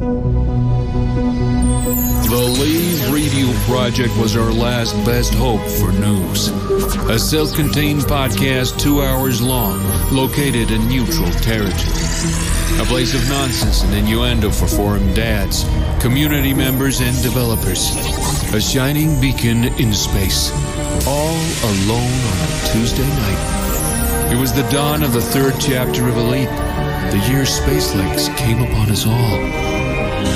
The Lave Review Project was our last best hope for news. A self contained podcast two hours long, located in neutral territory. A place of nonsense and innuendo for forum dads, community members, and developers. A shining beacon in space. All alone on a Tuesday night. It was the dawn of the third chapter of Elite, the year Space came upon us all.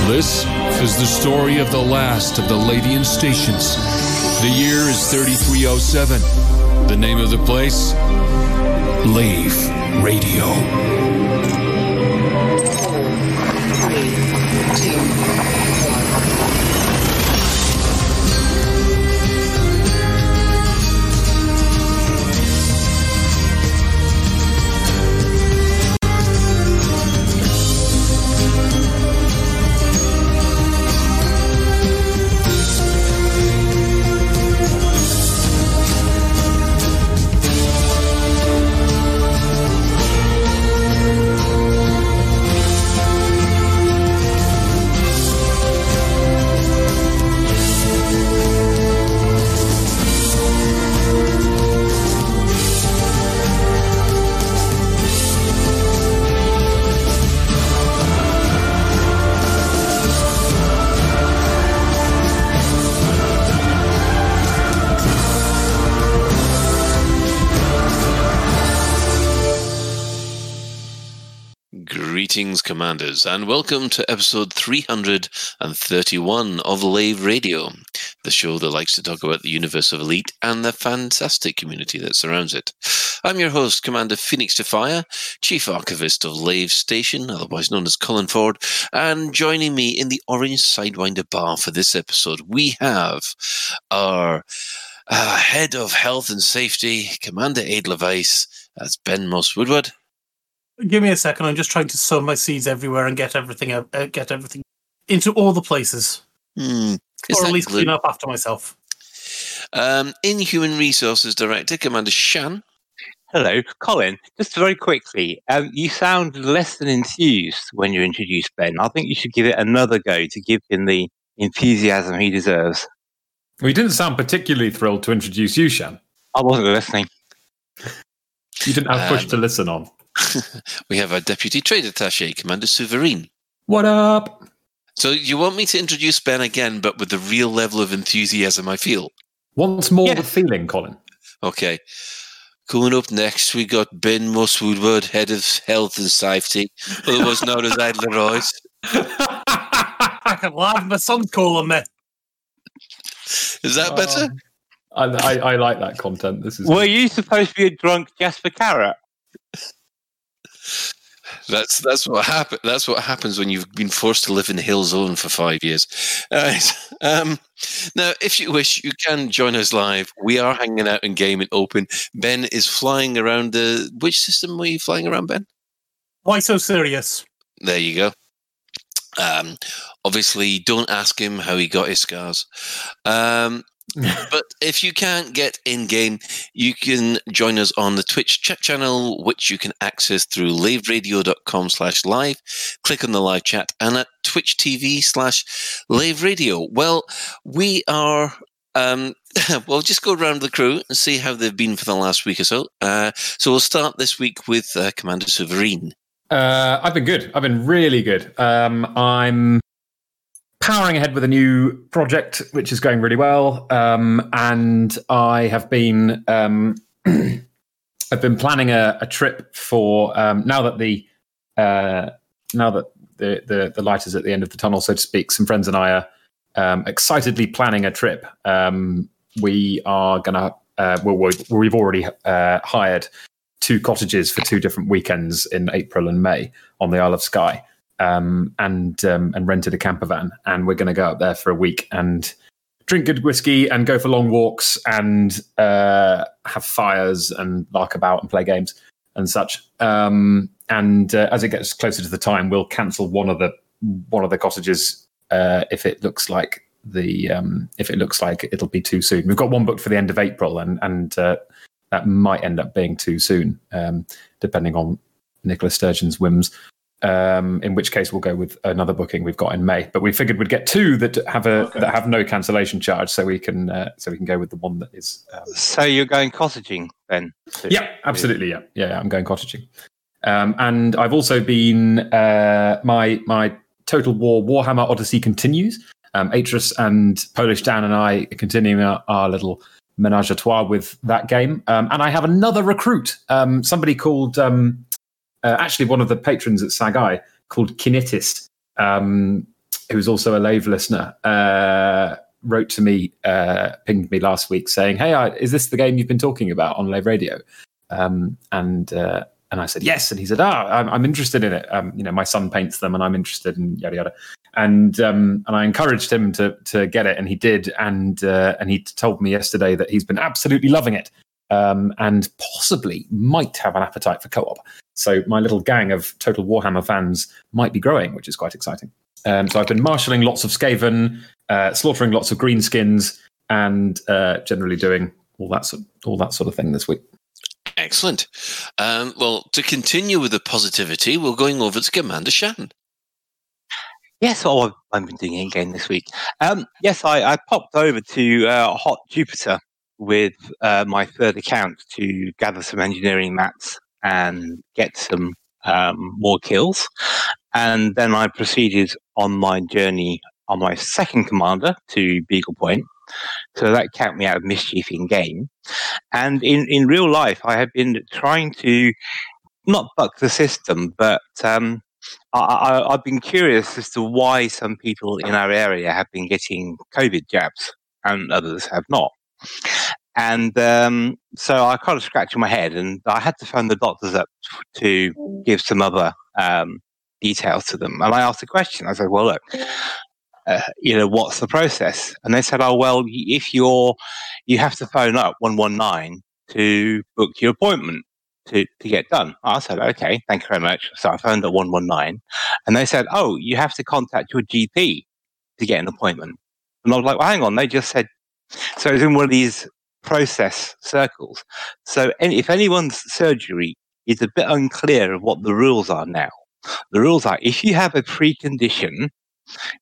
This is the story of the last of the Ladian stations. The year is 3307. The name of the place? Lave Radio. Greetings, Commanders, and welcome to episode 331 of Lave Radio, the show that likes to talk about the universe of Elite and the fantastic community that surrounds it. I'm your host, Commander Phoenix Defire, Chief Archivist of Lave Station, otherwise known as Colin Ford, and joining me in the Orange Sidewinder Bar for this episode, we have our uh, Head of Health and Safety, Commander Edelweiss, that's Ben Moss Woodward. Give me a second. I'm just trying to sow my seeds everywhere and get everything out, uh, get everything into all the places, is or at least glue? clean up after myself. Um, in Human Resources Director, Commander Shan. Hello, Colin. Just very quickly, um, you sound less than enthused when you introduce Ben. I think you should give it another go to give him the enthusiasm he deserves. We didn't sound particularly thrilled to introduce you, Shan. I wasn't listening. You didn't have push Um, to listen on. we have our Deputy Trade Attaché, Commander Souverain. What up? So you want me to introduce Ben again, but with the real level of enthusiasm I feel? Once more Yeah. with feeling, Colin. Okay. Coming up next, we got Ben Moss Woodward, Head of Health and Safety, otherwise known as Adler Royce. I can laugh. My son's calling me. Is that better? Um, I, I, I like that content. This is Were you supposed to be a drunk Jasper Carrott? That's that's what happen. That's what happens when you've been forced to live in the hill zone for five years. All right. Um, now, if you wish, you can join us live. We are hanging out in game and open. Ben is flying around the. Which system were you flying around, Ben? Why so serious? There you go. Um, obviously, don't ask him how he got his scars. Um, but if you can't get in game, you can join us on the Twitch chat channel, which you can access through laveradio.com slash live. Click on the live chat and at Twitch TV slash Lave Radio. Well, we are. Um, we'll just go around the crew and see how they've been for the last week or so. Uh, so we'll start this week with uh, Commander Souverain. Uh, I've been good. I've been really good. Um, I'm powering ahead with a new project, which is going really well. Um, and I have been um, I've been planning a, a trip for um, now that the uh, now that the, the the light is at the end of the tunnel, so to speak. Some friends and I are um, excitedly planning a trip. Um, we are gonna uh, we've already uh, hired two cottages for two different weekends in April and May on the Isle of Skye, um, and um, and rented a camper van, and we're going to go up there for a week and drink good whiskey and go for long walks and uh, have fires and lark about and play games and such. Um, and uh, as it gets closer to the time, we'll cancel one of the one of the cottages uh, if it looks like the um, if it looks like it'll be too soon. We've got one booked for the end of April, and and uh, that might end up being too soon, um, depending on Nicola Sturgeon's whims. Um, in which case we'll go with another booking we've got in May. But we figured we'd get two that have a Okay. that have no cancellation charge, so we can uh, so we can go with the one that is. Um, So you're going cottaging then? yeah, absolutely. Yeah, yeah, yeah, I'm going cottaging. Um, and I've also been uh, my my Total War Warhammer Odyssey continues. Um, Atris and Polish Dan and I are continuing our, our little menage a trois with that game. Um, and I have another recruit, um, somebody called um, uh, actually one of the patrons at Sagai called Kinitis, um, who's also a Lave listener. Uh, wrote to me, uh, pinged me last week saying, "Hey, I, is this the game you've been talking about on Lave Radio?" Um, and uh, and I said yes, and he said, "Ah, I'm, I'm interested in it. Um, you know, my son paints them, and I'm interested in yada yada." And um, and I encouraged him to to get it, and he did. And uh, and he told me yesterday that he's been absolutely loving it, um, and possibly might have an appetite for co-op. So my little gang of Total Warhammer fans might be growing, which is quite exciting. Um, so I've been marshalling lots of Skaven, uh, slaughtering lots of greenskins, and uh, generally doing all that sort, all that sort of thing this week. Excellent. Um, well, to continue with the positivity, we're going over to Commander Shan. Yes, oh, I've, I've been doing it again this week. Um, yes, I, I popped over to uh, Hot Jupiter with uh, my third account to gather some engineering mats and get some um, more kills. And then I proceeded on my journey on my second commander to Beagle Point. So that kept me out of mischief in game. And in, in real life, I have been trying to not buck the system, but um, I, I've been curious as to why some people in our area have been getting COVID jabs and others have not. And um, so I kind of scratched my head, and I had to phone the doctors up to give some other um, details to them. And I asked a question. I said, "Well, look, uh, you know, what's the process?" And they said, "Oh, well, if you're, you have to phone up one one nine to book your appointment." To, to get done. I said, okay, thank you very much. So I phoned at 119 and they said, oh, you have to contact your GP to get an appointment. And I was like, well, hang on. They just said, so it's in one of these process circles. So any, if anyone's surgery is a bit unclear of what the rules are now, the rules are if you have a precondition,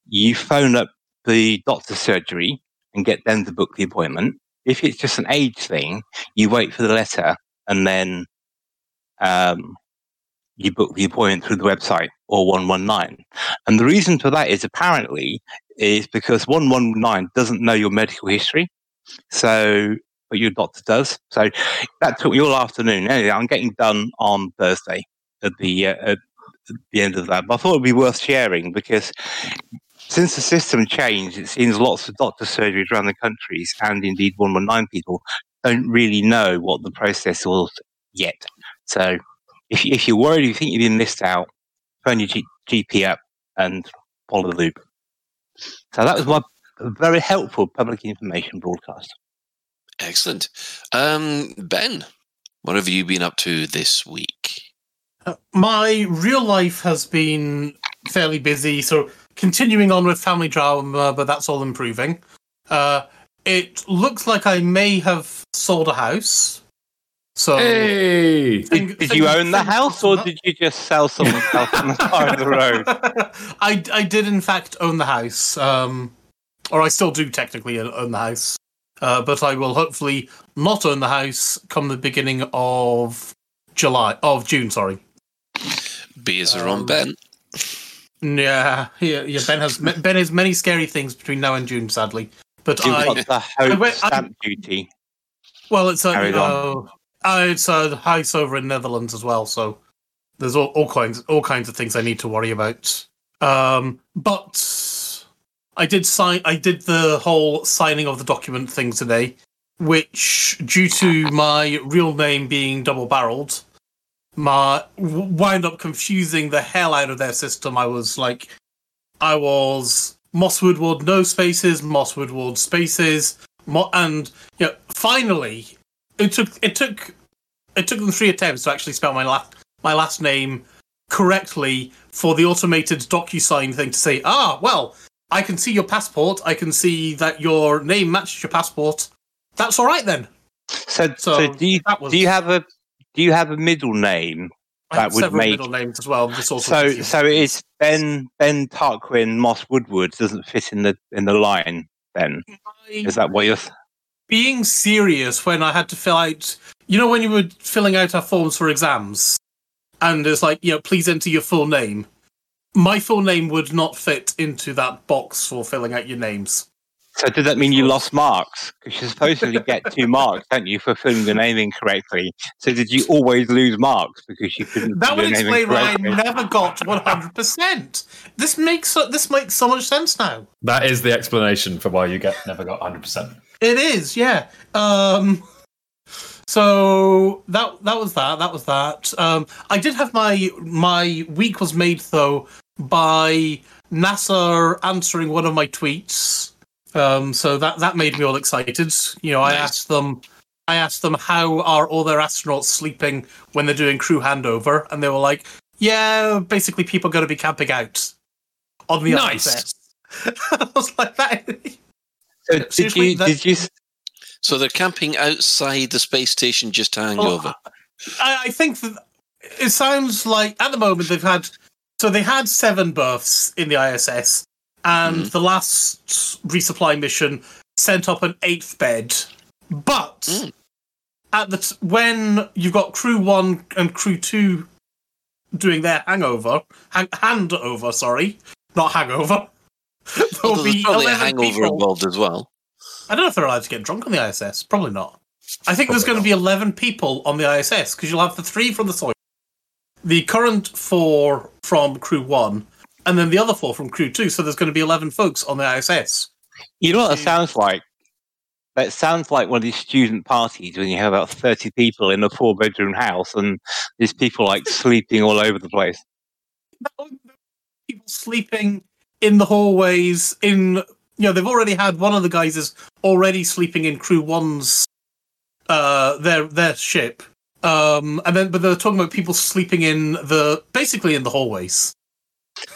you phone up the doctor's surgery and get them to book the appointment. If it's just an age thing, you wait for the letter and then um, you book the appointment through the website or 119. And the reason for that is apparently is because 119 doesn't know your medical history. So, but your doctor does. So that took me all afternoon. Anyway, I'm getting done on Thursday at the, uh, at the end of that. But I thought it'd be worth sharing because since the system changed, it seems lots of doctor surgeries around the countries and indeed 119 people don't really know what the process was yet. So if, if you're worried, you think you've been missed out, phone your G- GP up and follow the loop. So that was my very helpful public information broadcast. Excellent. Um, ben, what have you been up to this week? Uh, my real life has been fairly busy, so continuing on with family drama, but that's all improving. Uh, it looks like I may have sold a house. So Hey, Fing- Did, did you fing- own the house or did you just sell someone's house on the side of the road? I, I did in fact own the house, um, or I still do technically own the house, uh, but I will hopefully not own the house come the beginning of July of June. Sorry. Beers are on Um, Ben. Yeah, yeah, yeah. Ben has Ben has many scary things between now and June, sadly. But You've I, got the hope went- I- stamp duty. well, it's a Carried uh, uh, it's a house over in Netherlands as well, so there's all, all kinds all kinds of things I need to worry about. Um, but I did sign. I did the whole signing of the document thing today, which, due to my real name being double barreled, my wound up confusing the hell out of their system. I was like, I was Moss Woodward, no spaces, Moss Woodward spaces, Mo- and yeah, finally, it took it took it took them three attempts to actually spell my last my last name correctly for the automated DocuSign thing to say, ah, well, I can see your passport. I can see that your name matches your passport. That's all right then. So, so, So do you that was do you have a do you have a middle name I That would make- middle names as well. So so it's Ben Ben Tarquin Moss Woodward doesn't fit in the in the line. Then is that what you're? being serious when I had to fill out. You know when you were filling out our forms for exams, and it's like, you know, please enter your full name. My full name would not fit into that box for filling out your names. So does that mean you lost marks? Because you supposedly get two marks, don't you, for filling the name incorrectly? So did you always lose marks because you couldn't That would explain why I never got one hundred percent. This makes this makes so much sense now. That is the explanation for why you get never got 100%. It is, yeah. Um, so that that was that. That was that. Um, I did have my my week was made though by NASA answering one of my tweets. Um, so that that made me all excited. You know, I asked them. I asked them how are all their astronauts sleeping when they're doing crew handover, and they were like, "Yeah, basically people going to be camping out on the Nice. ISS." I was like, "That." So did you that- did you So they're camping outside the space station just to hang Oh, over. I, I think that it sounds like at the moment they've had so they had seven berths in the ISS, and Mhm. the last resupply mission sent up an eighth bed. But Mm. at the t- when you've got crew one and crew two doing their hangover, hang- handover, sorry, not hangover. There'll be probably a 11 hangover people. involved as well. I don't know if they're allowed to get drunk on the ISS. Probably not. I think there's going Probably to be 11 people on the ISS because you'll have the three from the Soyuz, the current four from Crew 1, and then the other four from Crew 2. So there's going to be 11 folks on the ISS. you know what that sounds like? That sounds like one of these student parties when you have about thirty people in a four bedroom house and there's people like sleeping all over the place. People sleeping in the hallways, in. You know, they've already had one of the guys is already sleeping in Crew 1's uh, their their ship. Um, and then, but they're talking about people sleeping in the basically in the hallways.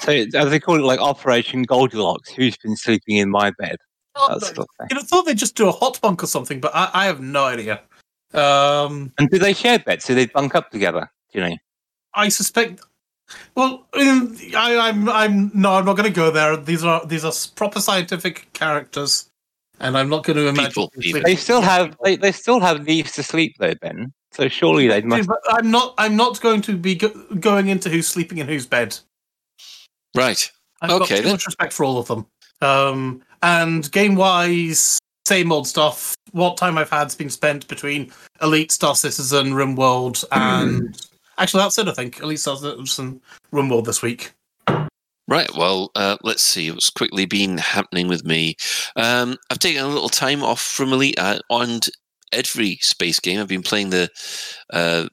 So as they call it, like Operation Goldilocks. Who's been sleeping in my bed? That sort of thing. You'd have thought they'd just do a hot bunk or something, but I, I have no idea. Um, And do they share beds? Do they bunk up together? Do you know? I suspect. Well, I, I'm. I'm no. I'm not going to go there. These are these are proper scientific characters, and I'm not going to imagine. People, people. They still have they, they still have leaves to sleep though, Ben. So surely they must. But I'm not. I'm not going to be go- going into who's sleeping in whose bed. Right. I've got Okay, too much respect for all of them. Um, and game wise, same old stuff. What time I've had's been spent between Elite, Star Citizen, RimWorld, and actually that's it. I think Elite, Star Citizen, RimWorld this week. Right. Well, uh, let's see what's quickly been happening with me. Um, I've taken a little time off from Elite uh, on every space game. I've been playing the uh,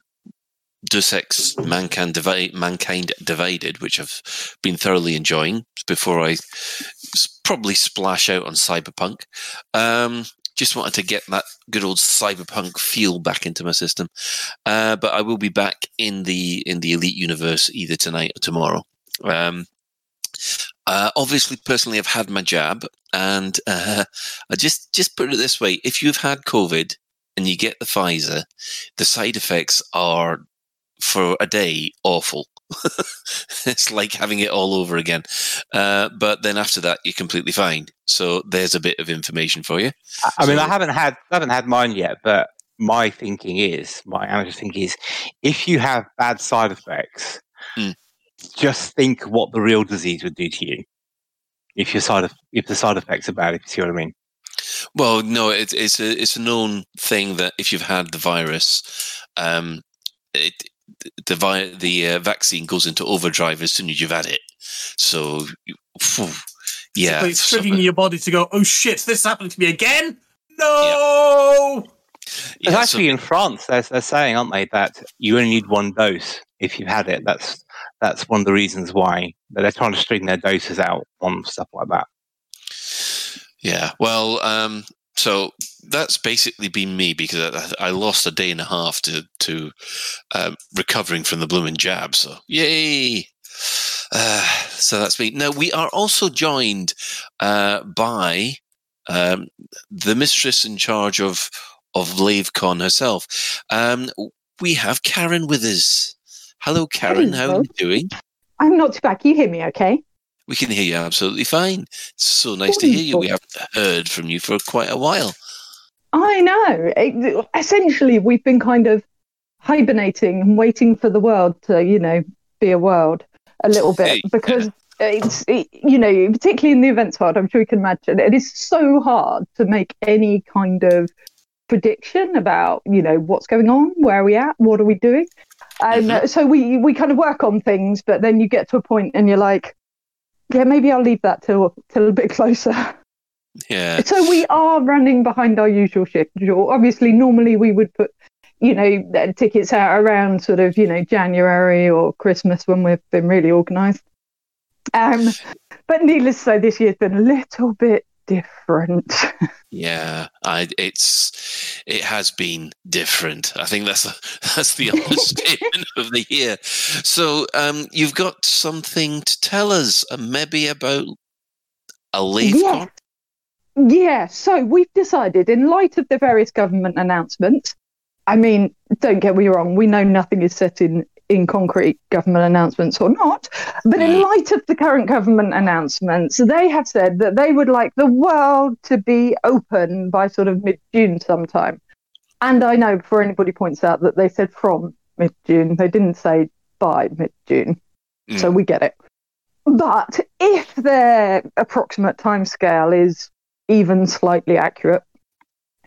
Deus Ex Mankind, Divi- Mankind Divided, which I've been thoroughly enjoying before I probably splash out on Cyberpunk. Um, just wanted to get that good old cyberpunk feel back into my system, uh, but I will be back in the in the Elite universe either tonight or tomorrow. Um, uh, obviously, personally, I've had my jab, and uh, I just just put it this way: if you've had COVID and you get the Pfizer, the side effects are for a day awful. it's like having it all over again. Uh, but then after that, you're completely fine. So there's a bit of information for you. I- I mean, I haven't had I haven't had mine yet, but my thinking is, my amateur thinking is, if you have bad side effects, Mm. just think what the real disease would do to you. If your side of, if the side effects are bad, if you see what I mean. Well, no, it's it's a it's a known thing that if you've had the virus, um, it the vi- the uh, vaccine goes into overdrive as soon as you've had it. So, you- phew, yeah, it's so- triggering your body to go, "Oh shit, this happened to me again." No. But yeah, so- actually, in France, they're, they're saying, aren't they, that you only need one dose if you've had it. That's that's one of the reasons why they're trying to string their doses out on stuff like that. Yeah, well, um, so that's basically been me because I, I lost a day and a half to to um, recovering from the blooming jab. So yay! Uh, so that's me. Now we are also joined uh, by um, the mistress in charge of of LaveCon herself. Um, we have Karen with us. Hello, Karen. How are you doing? I'm not too bad. Can you hear me okay? We can hear you absolutely fine. It's so nice to hear you. We haven't heard from you for quite a while. I know. It, essentially, we've been kind of hibernating and waiting for the world to, you know, be a world a little bit because it's, it, you know, particularly in the events world, I'm sure you can imagine, it is so hard to make any kind of prediction about, you know, what's going on, where are we at, what are we doing. And mm-hmm. so we, we kind of work on things, but then you get to a point and you're like, yeah, maybe I'll leave that till till a bit closer. Yeah. So we are running behind our usual schedule. Obviously, normally we would put, you know, tickets out around sort of, you know, January or Christmas when we've been really organised. Um, but needless to say, this year's been a little bit different. yeah, I, it's it has been different. I think that's a, that's the understatement of the year. So, um, you've got something to tell us, uh, maybe about a leave. Yeah. yeah. So we've decided, in light of the various government announcements. I mean, don't get me wrong. We know nothing is set in in concrete government announcements or not. But in light of the current government announcements, they have said that they would like the world to be open by sort of mid June sometime. And I know before anybody points out that they said from mid June, they didn't say by mid June. Mm. So we get it. But if their approximate timescale is even slightly accurate,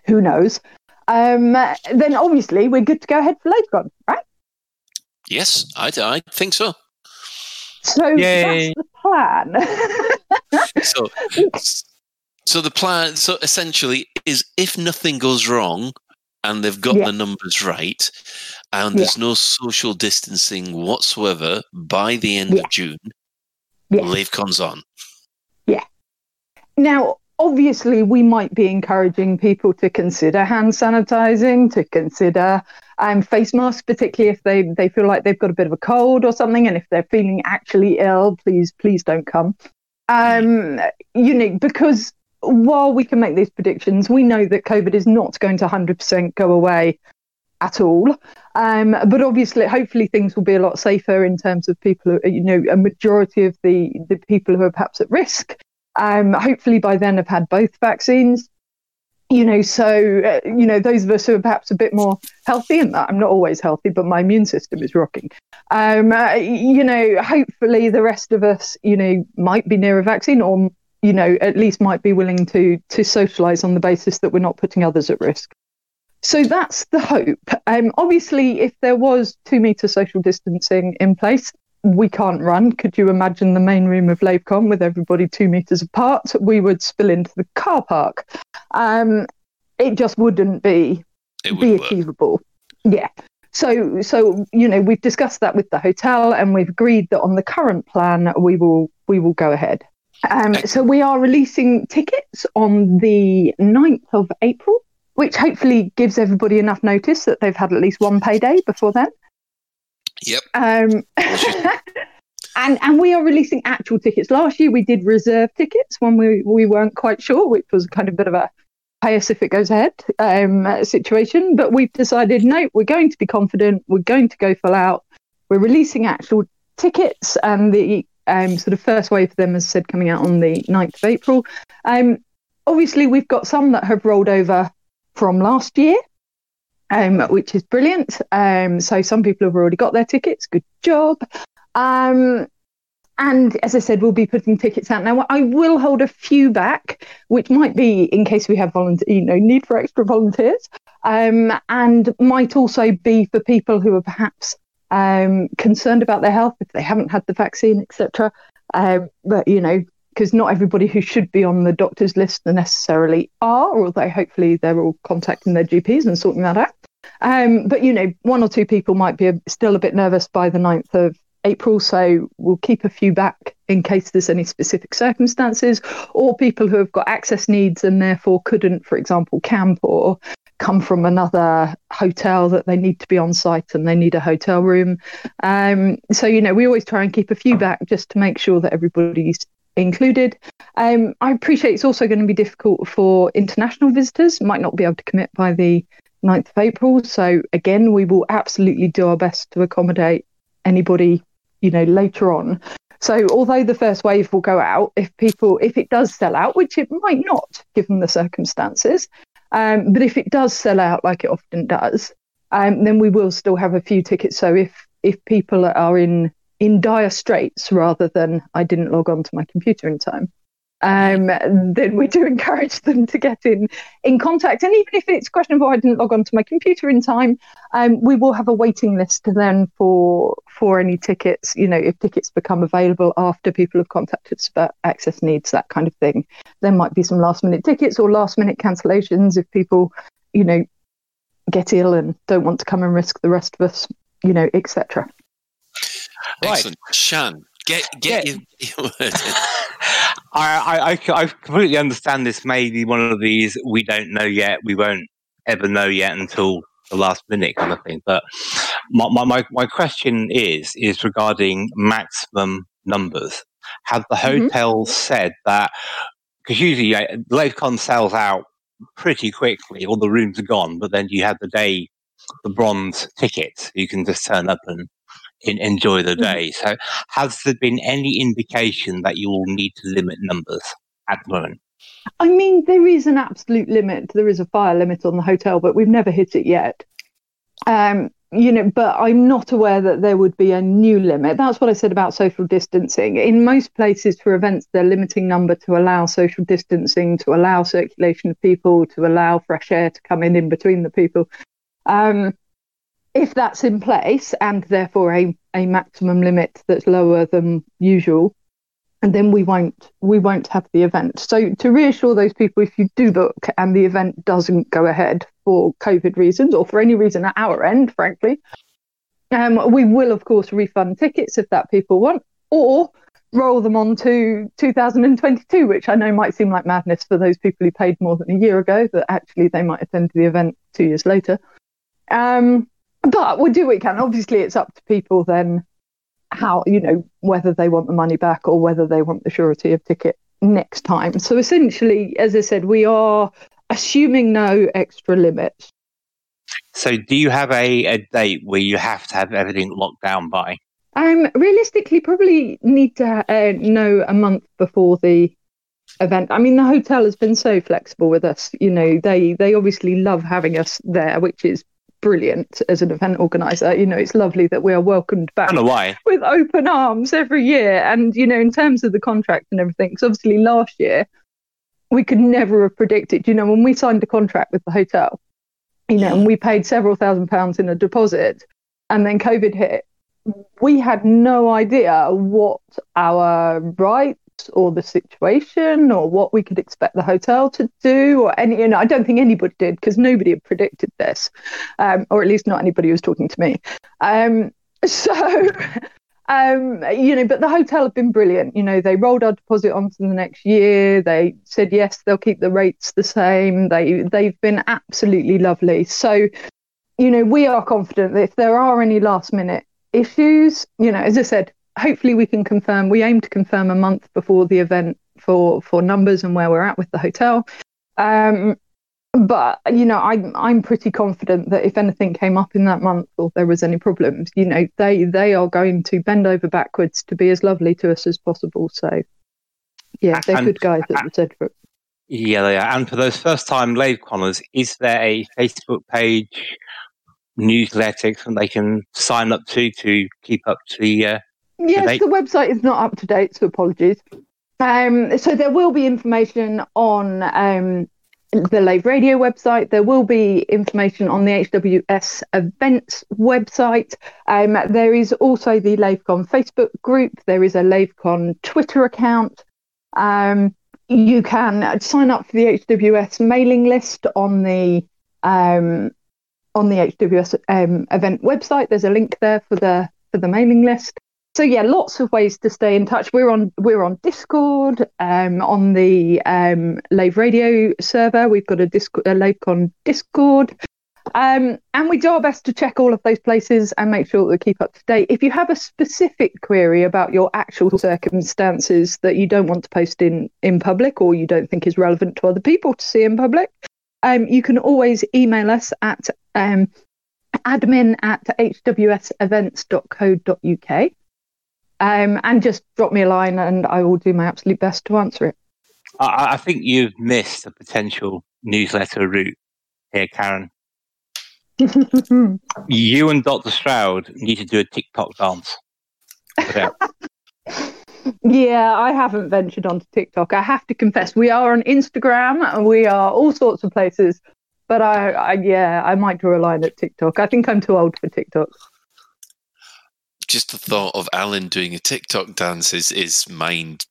who knows? Um, then obviously we're good to go ahead for LaveCon, right? Yes, I, I think so. So Yay. that's the plan. so, so the plan, so essentially, is if nothing goes wrong and they've got yeah. the numbers right, and there's yeah. no social distancing whatsoever by the end yeah. of June, yeah. LaveCon's on. Yeah. Now, obviously, we might be encouraging people to consider hand sanitizing, to consider um, face masks, particularly if they, they feel like they've got a bit of a cold or something, and if they're feeling actually ill, please please don't come. Um, you know, because while we can make these predictions, we know that COVID is not going to 100% go away at all. Um, but obviously, hopefully, things will be a lot safer in terms of people, you know, a majority of the, the people who are perhaps at risk. Um, hopefully, by then, have had both vaccines you know, so uh, you know, those of us who are perhaps a bit more healthy, and that I'm not always healthy, but my immune system is rocking. Um, uh, you know, hopefully the rest of us, you know, might be near a vaccine, or you know, at least might be willing to to socialise on the basis that we're not putting others at risk. So that's the hope. Um, obviously, if there was two meter social distancing in place, we can't run. Could you imagine the main room of LaveCon with everybody two meters apart? We would spill into the car park. Um, it just wouldn't be it be achievable. Yeah. So, so you know, we've discussed that with the hotel, and we've agreed that on the current plan, we will we will go ahead. Um, so we are releasing tickets on the 9th of April, which hopefully gives everybody enough notice that they've had at least one payday before then. Yep. Um, and and we are releasing actual tickets. Last year we did reserve tickets when we we weren't quite sure, which was kind of a bit of a pay us if it goes ahead um, situation. But we've decided no, we're going to be confident. We're going to go full out. We're releasing actual tickets, and the um, sort of first wave of them, as I said, coming out on the 9th of April. Um, obviously, we've got some that have rolled over from last year um, which is brilliant. Um, so some people have already got their tickets. Good job. Um, and as I said, we'll be putting tickets out now. I will hold a few back, which might be in case we have volunteer, you know, need for extra volunteers, um, and might also be for people who are perhaps um, concerned about their health if they haven't had the vaccine, etc. Um, but you know, because not everybody who should be on the doctor's list necessarily are, although hopefully they're all contacting their GPs and sorting that out. Um, but you know, one or two people might be a, still a bit nervous by the 9th of April, so we'll keep a few back in case there's any specific circumstances, or people who have got access needs and therefore couldn't, for example, camp or come from another hotel that they need to be on site and they need a hotel room. Um, so, you know, we always try and keep a few back just to make sure that everybody's included. Um, I appreciate it's also going to be difficult for international visitors, might not be able to commit by the 9th of April. So, again, we will absolutely do our best to accommodate anybody, you know, later on. So although the first wave will go out, if people if it does sell out, which it might not given the circumstances, um, but if it does sell out like it often does, um, then we will still have a few tickets. So if if people are in in dire straits rather than I didn't log on to my computer in time, um, then we do encourage them to get in in contact. And even if it's a question of I didn't log on to my computer in time, um, we will have a waiting list then for for any tickets. You know, if tickets become available after people have contacted us about access needs, that kind of thing. There might be some last minute tickets or last minute cancellations if people, you know, get ill and don't want to come and risk the rest of us, you know, etc. Excellent, right. Shan. Get get yeah. your, I, I, I completely understand this may be one of these we don't know yet, we won't ever know yet until the last minute kind of thing. But my, my, my question is is regarding maximum numbers. Have the mm-hmm. hotels said that because usually you know, LaveCon sells out pretty quickly, all the rooms are gone, but then you have the day the bronze tickets. You can just turn up and in, enjoy the mm. day. So, has there been any indication that you will need to limit numbers at the moment? I mean, there is an absolute limit. There is a fire limit on the hotel, but we've never hit it yet. Um, you know, but I'm not aware that there would be a new limit. That's what I said about social distancing. In most places for events, they're limiting number to allow social distancing, to allow circulation of people, to allow fresh air to come in in between the people. Um, if that's in place and therefore a, a maximum limit that's lower than usual, and then we won't we won't have the event. So to reassure those people, if you do book and the event doesn't go ahead for COVID reasons or for any reason at our end, frankly, um, we will of course refund tickets if that people want, or roll them on to 2022, which I know might seem like madness for those people who paid more than a year ago, but actually they might attend the event two years later. Um, but we'll do what we can. Obviously, it's up to people then how, you know, whether they want the money back or whether they want the surety of ticket next time. So essentially, as I said, we are assuming no extra limits. So do you have a, a date where you have to have everything locked down by? Um, realistically, probably need to uh, know a month before the event. I mean, the hotel has been so flexible with us. You know, they they obviously love having us there, which is brilliant as an event organizer. You know, it's lovely that we are welcomed back why. with open arms every year. And, you know, in terms of the contract and everything, because obviously last year we could never have predicted, you know, when we signed a contract with the hotel, you know, and we paid several thousand pounds in a deposit and then COVID hit, we had no idea what our rights or the situation or what we could expect the hotel to do or any you know i don't think anybody did because nobody had predicted this um, or at least not anybody who was talking to me. Um, so um, you know but the hotel have been brilliant. You know they rolled our deposit onto the next year. They said yes they'll keep the rates the same. They they've been absolutely lovely. So you know we are confident that if there are any last minute issues you know as i said hopefully we can confirm. We aim to confirm a month before the event for for numbers and where we're at with the hotel. Um, but you know, I'm I'm pretty confident that if anything came up in that month or there was any problems, you know, they they are going to bend over backwards to be as lovely to us as possible. So, yeah, they're and, good guys at the Zedbrook. Yeah, they are. And for those first time LaveConners, is there a Facebook page, newsletter, and they can sign up to to keep up to the uh, Yes, the website is not up to date, so apologies. Um, so there will be information on um, the Lave Radio website. There will be information on the HWS events website. Um, there is also the LaveCon Facebook group. There is a LaveCon Twitter account. Um, you can sign up for the HWS mailing list on the um, on the HWS um, event website. There's a link there for the for the mailing list so yeah, lots of ways to stay in touch. We're on we're on Discord, um, on the um, Lave Radio server. We've got a Discord, a LaveCon Discord, um, and we do our best to check all of those places and make sure that we keep up to date. If you have a specific query about your actual circumstances that you don't want to post in in public or you don't think is relevant to other people to see in public, um, you can always email us at um, admin at hwsevents.co.uk. Um, and just drop me a line and I will do my absolute best to answer it. I, I think you've missed a potential newsletter route here, Karen. you and Dr. Stroud need to do a TikTok dance. yeah, I haven't ventured onto TikTok. I have to confess, we are on Instagram and we are all sorts of places. But I, I yeah, I might draw a line at TikTok. I think I'm too old for TikTok. Just the thought of Alan doing a TikTok dance is, is mind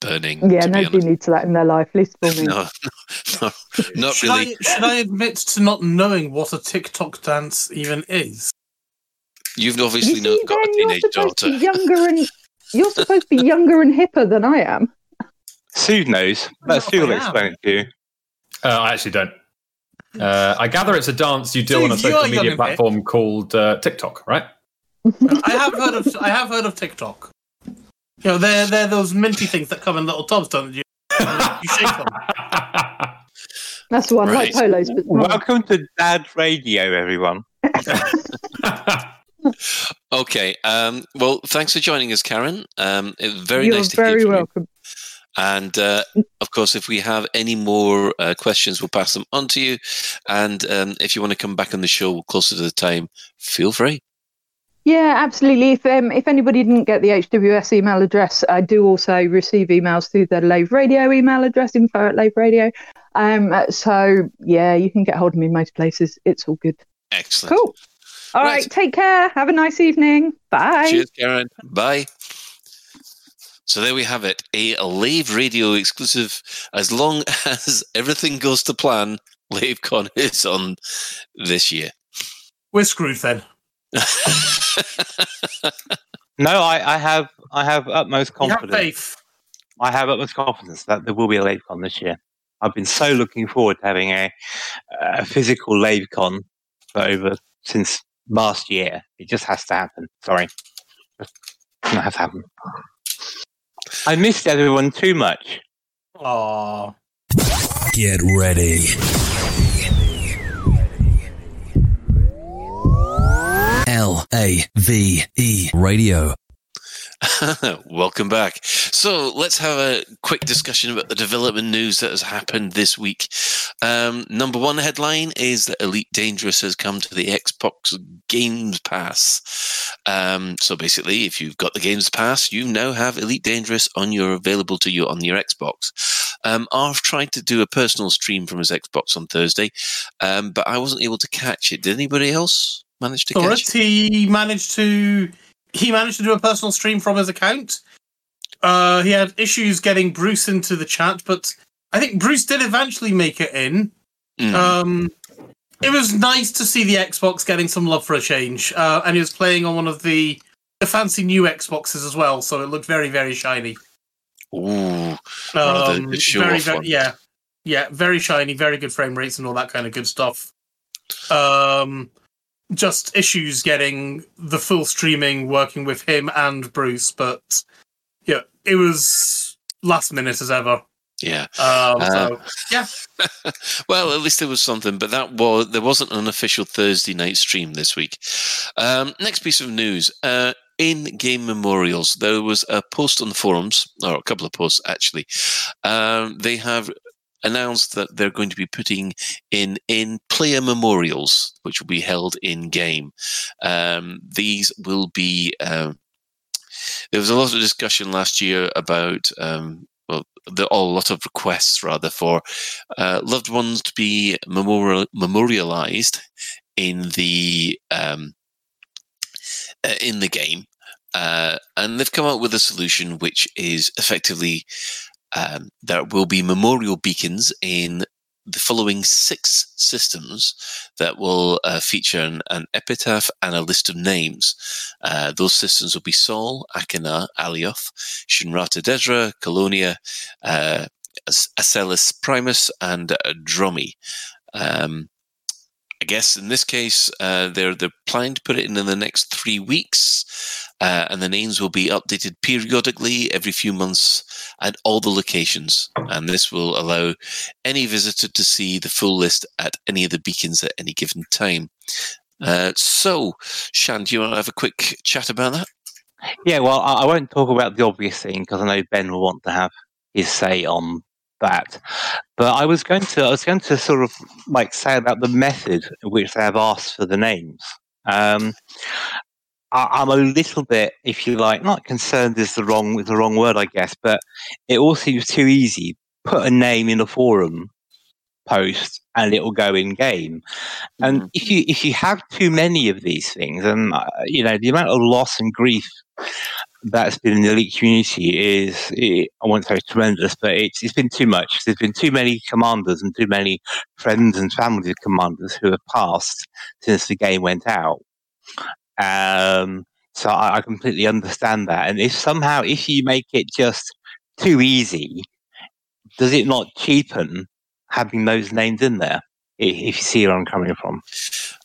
burning. Yeah, nobody needs that in their life, at least for me. No, no, not should really. I, should I admit to not knowing what a TikTok dance even is? You've obviously You not see, got a then you're teenage supposed to daughter. be younger and you're supposed to be younger and hipper than I am. Sue knows, but Oh, Sue will explain it to you. Uh, I actually don't. Uh, I gather it's a dance you do on a Steve, you are social media and hip. platform called uh, TikTok, right? I have heard of I have heard of TikTok. You know, they're they're those minty things that come in little tubs, don't you? You shake them. That's the one, Right. like polos, but. Welcome to Dad Radio, everyone. Okay. Um, well, thanks for joining us, Karen. Um, it was very You're nice to hear very from you. welcome. And uh, of course, if we have any more uh, questions, we'll pass them on to you. And um, if you want to come back on the show closer to the time, feel free. Yeah, absolutely. If um, if anybody didn't get the HWS email address, I do also receive emails through the Lave Radio email address, info at Lave Radio. Um, so yeah, you can get hold of me in most places. It's all good. Excellent. Cool. All Right. right. Take care. Have a nice evening. Bye. Cheers, Karen. Bye. So there we have it, a Lave Radio exclusive. As long as everything goes to plan, LaveCon is on this year. We're screwed then. No, I, I have I have utmost You have confidence. faith. I have utmost confidence that there will be a LaveCon this year. I've been so looking forward to having a, a physical LaveCon for over since last year. It just has to happen. Sorry, it has to happen. I missed everyone too much. Aww. Get ready. A V E Radio. Welcome back. So let's have a quick discussion about the development news that has happened this week. Um, number one headline is that Elite Dangerous has come to the Xbox Games Pass. Um, so basically, if you've got the Games Pass, you now have Elite Dangerous on your available to you on your Xbox. Um, tried to do a personal stream from his Xbox on Thursday, um, but I wasn't able to catch it. Did anybody else manage to catch. He managed to he managed to do a personal stream from his account. Uh, he had issues getting Bruce into the chat, but I think Bruce did eventually make it in. it? Mm. Um, it was nice to see the Xbox getting some love for a change, uh, and he was playing on one of the, the fancy new Xboxes as well, so it looked very, very shiny. Ooh, the- Um, the show very, very, yeah, yeah, very shiny, very good frame rates and all that kind of good stuff. Um, just issues getting the full streaming working with him and Bruce, but yeah, it was last minute as ever. yeah. Um, Uh, so yeah, well, at least there was something, but that was there wasn't an official Thursday night stream this week. Um, next piece of news: uh, in-game memorials. There was a post on the forums, or a couple of posts actually. Um, they have announced that they're going to be putting in in player memorials, which will be held in game. Um, these will be. Um, there was a lot of discussion last year about um, well, there are a lot of requests rather for uh, loved ones to be memorial, memorialized in the um, uh, in the game, uh, and they've come up with a solution which is effectively um, there will be memorial beacons in the following six systems that will uh, feature an, an epitaph and a list of names. Uh, those systems will be Sol, Achenar, Alioth, Shinrarta Dezhra, Colonia, uh, Asellus Primus, and uh, Dromi. Um, I guess in this case, uh, they're they're planning to put it in in the next three weeks, uh, and the names will be updated periodically every few months at all the locations. And this will allow any visitor to see the full list at any of the beacons at any given time. Uh, so, Shan, do you want to have a quick chat about that? Yeah, well, I, I won't talk about the obvious thing because I know Ben will want to have his say on that. But I was going to, I was going to sort of like say about the method in which they have asked for the names. Um, I, I'm a little bit, if you like, not concerned is the wrong is the wrong word, I guess, but it all seems too easy. Put a name in a forum post and it will go in game. And Mhm. if you if you have too many of these things, and uh, you know the amount of loss and grief that's been in the elite community is eh, I won't say tremendous, but it's it's been too much. There's been too many commanders and too many friends and families of commanders who have passed since the game went out. Um, so I, I completely understand that. And if somehow if you make it just too easy, does it not cheapen having those names in there? i- If you see where I'm coming from.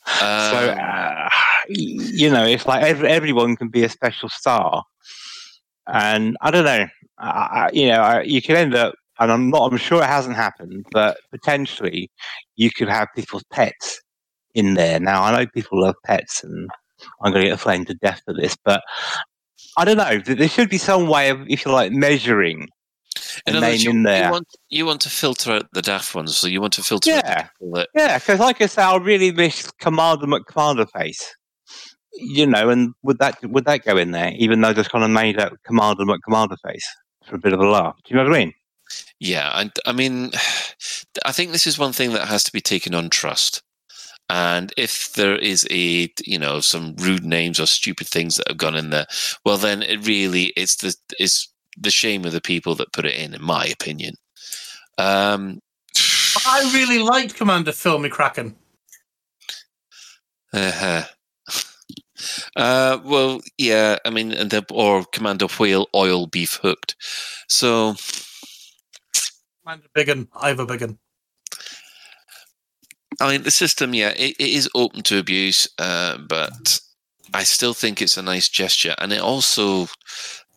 so Um, uh, you know, it's like every, everyone can be a special star, and I don't know. I, I, you know, I, you could end up, and I'm not. I'm sure it hasn't happened, but potentially you could have people's pets in there. Now I know people love pets, and I'm going to get flamed to death for this, but I don't know. There should be some way of, if you like, measuring in other words, you, in there. you want you want to filter out the daft ones, so you want to filter Yeah. people that Yeah, because like I say, I really miss Commander McCommander face. You know, and would that would that go in there? Even though just kind of made up Commander McCommander face for a bit of a laugh. Do you know what I mean? Yeah, and I mean, I think this is one thing that has to be taken on trust. And if there is a, you know, some rude names or stupid things that have gone in there, well, then it really it's the it's the shame of the people that put it in, in my opinion. Um, I really liked Commander Phil McCracken. uh Uh, well, yeah, I mean, and the, or Commander Whale Oil Beef Hooked. So, Commander Biggin, Ivor Biggin. I mean, the system, yeah, it, it is open to abuse, uh, but I still think it's a nice gesture, and it also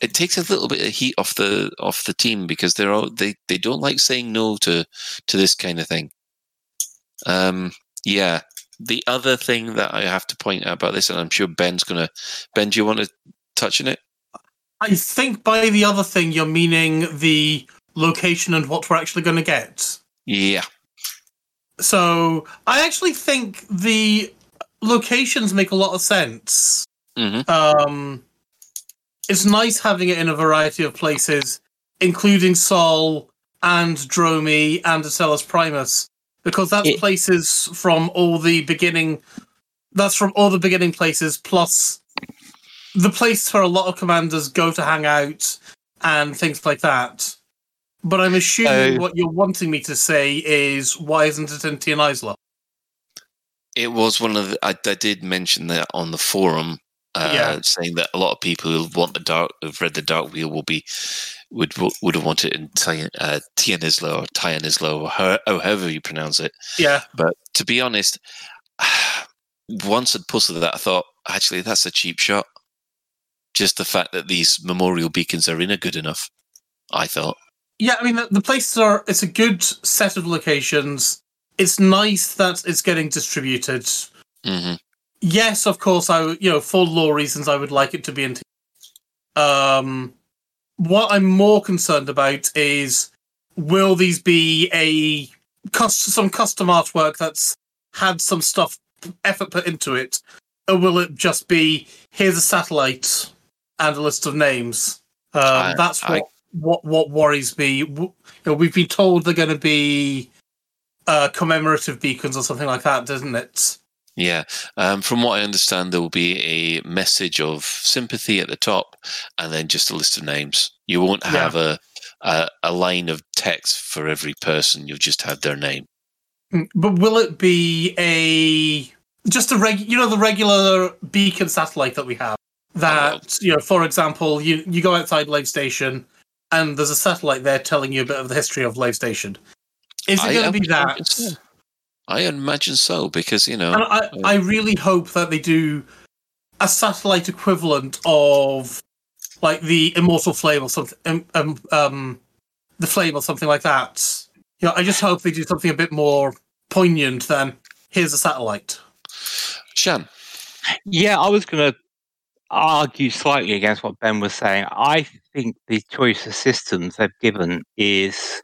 it takes a little bit of heat off the off the team because they're all, they they don't like saying no to to this kind of thing. Um, yeah. The other thing that I have to point out about this, and I'm sure Ben's gonna Ben, do you want to touch on it? I think by the other thing you're meaning the location and what we're actually going to get. Yeah, So I actually think the locations make a lot of sense. hmm Um, it's nice having it in a variety of places, including Sol and Dromi and Asellus Primus, because that's It- places from all the beginning. That's from all the beginning places, plus the place where a lot of commanders go to hang out and things like that. But I'm assuming So- what you're wanting me to say is why isn't it in Tionisla? It was one of the. I, I did mention that on the forum, uh, Yeah. saying that a lot of people who want the dark, who've read the Dark Wheel, will be would would have wanted it in Tian, uh, Tian Islo or Tian Islo or how- or however you pronounce it. Yeah, But to be honest, once I'd posted that, I thought actually that's a cheap shot. Just the fact that these memorial beacons are in are good enough. I thought. Yeah, I mean the, the places are. It's a good set of locations. It's nice that it's getting distributed. hmm Yes, of course. I you know for law reasons I would like it to be in. T- um, what I'm more concerned about is will these be a some custom artwork that's had some stuff effort put into it, or will it just be here's a satellite and a list of names? Um, I- that's I- what what what worries me. You know, we've been told they're going to be uh, commemorative beacons or something like that, doesn't it? Yeah. Um, from what I understand, there will be a message of sympathy at the top, and then just a list of names. You won't Yeah. have a, a a line of text for every person. You'll just have their name. Mm, But will it be a just a reg? You know, the regular beacon satellite that we have. That you know, for example, you you go outside Lave Station, and there's a satellite there telling you a bit of the history of Lave Station. Is it going to be that? so. I imagine so because you know. And I, I really hope that they do a satellite equivalent of like the Immortal Flame or something, um, um, um, the Flame or something like that. You know, I just hope they do something a bit more poignant than here's a satellite. Shan. Yeah, I was going to argue slightly against what Ben was saying. I think the choice of systems they've given is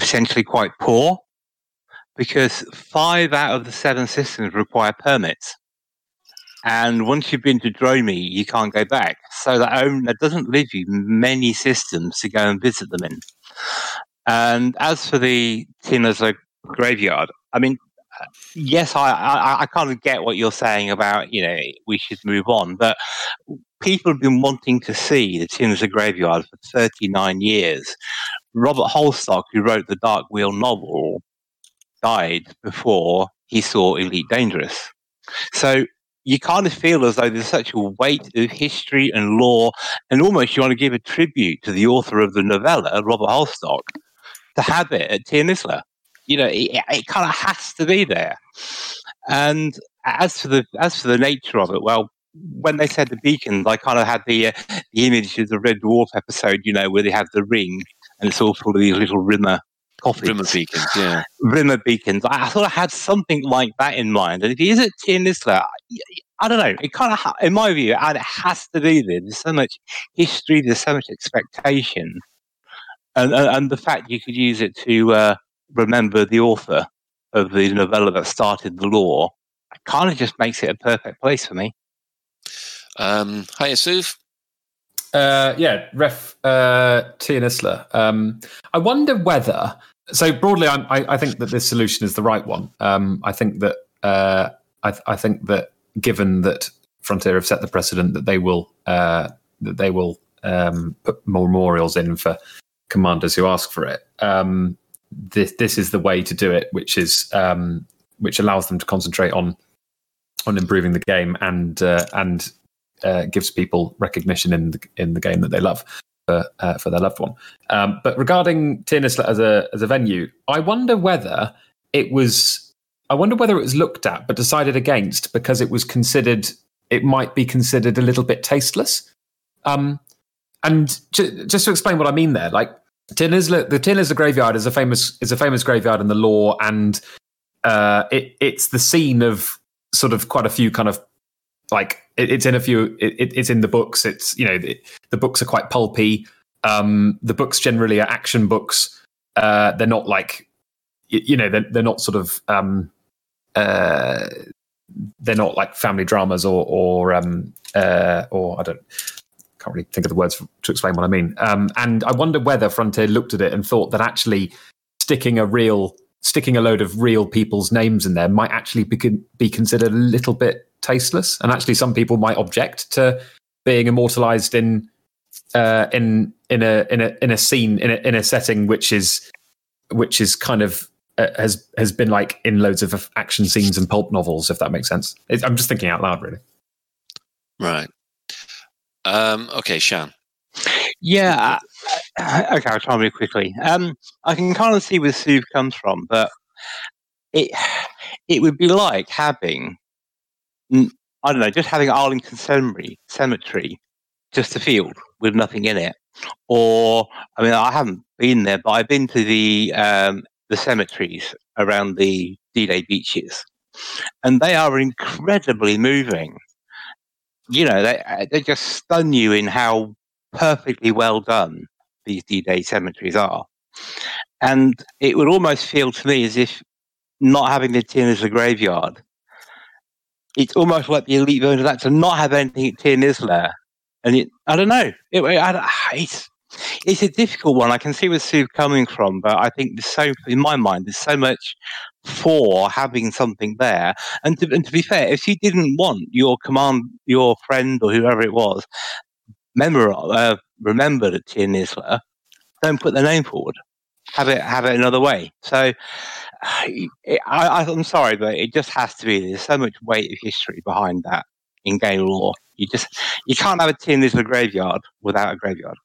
essentially quite poor because five out of the seven systems require permits. And once you've been to Dromi, you can't go back. So that, own, that doesn't leave you many systems to go and visit them in. And as for the Nizla graveyard, I mean, yes, I, I, I kind of get what you're saying about, you know, we should move on. But people have been wanting to see the Nizla graveyard for 39 years. Robert Holdstock, who wrote the Dark Wheel novel, died before he saw Elite Dangerous. So you kind of feel as though there's such a weight of history and lore, and almost you want to give a tribute to the author of the novella, Robert Holdstock, to have it at Nizla. You know, it, it kind of has to be there. And as for the as for the nature of it, well, when they said the beacons, I kind of had the uh, the image of the Red Dwarf episode, you know, where they have the ring and it's all full of these little rimmer coffins. Rimmer beacons, yeah. Rimmer beacons. I, I thought I had something like that in mind. And if he is at Tionisla, I don't know. It kind of, ha- in my view, and it has to be there. There's so much history. There's so much expectation, and and, the fact you could use it to uh, remember the author of the novella that started the lore, it kind of just makes it a perfect place for me. Um, hi, Suv. Uh, yeah, ref uh, Tionisla. Um, I wonder whether. So broadly, I, I think that this solution is the right one. Um, I think that uh, I, I think that given that Frontier have set the precedent that they will uh, that they will um, put more memorials in for commanders who ask for it. Um, this this is the way to do it, which is um, which allows them to concentrate on on improving the game and uh, and uh, gives people recognition in the in the game that they love for uh, for their loved one. Um, but regarding Tionisla as a as a venue, I wonder whether it was. I wonder whether it was looked at but decided against because it was considered it might be considered a little bit tasteless. Um, and ju- just to explain what I mean there, like Nizla, the Tionisla graveyard is a famous is a famous graveyard in the lore, and uh, it it's the scene of sort of quite a few kind of like it, it's in a few it, it's in the books. It's you know the, the books are quite pulpy. Um the books generally are action books. Uh they're not like you know they're, they're not sort of um uh they're not like family dramas or or um uh or i don't can't really think of the words for, to explain what i mean. Um and i wonder whether frontier looked at it and thought that actually sticking a real sticking a load of real people's names in there might actually be, be considered a little bit tasteless, and actually some people might object to being immortalized in uh, in in a in a in a scene in a in a setting which is which is kind of uh, has has been like in loads of action scenes and pulp novels, if that makes sense. It, I'm just thinking out loud, really. Right. Um, okay, Shan. Yeah. uh, Okay, I'll try and real quickly. Um, I can kind of see where Sue comes from, but it it would be like having I don't know, just having Arlington Cemetery, cemetery, just a field with nothing in it. Or I mean, I haven't been there, but I've been to the um, the cemeteries around the D-Day beaches, and they are incredibly moving. You know, they they just stun you in how perfectly well done these D-Day cemeteries are. And it would almost feel to me as if not having the Tionisla graveyard, it's almost like the elite version of that to not have anything at Nizla. And it, I don't know. It, I, it's it's a difficult one. I can see where Sue's coming from, but I think there's so in my mind there's so much for having something there. And to, and to be fair, if you didn't want your command, your friend or whoever it was, memor- uh, remembered at Tionisla, don't put their name forward. Have it have it another way. So I, I, I'm sorry, but it just has to be. There's so much weight of history behind that in game law. You just you can't have a Tionisla graveyard without a graveyard.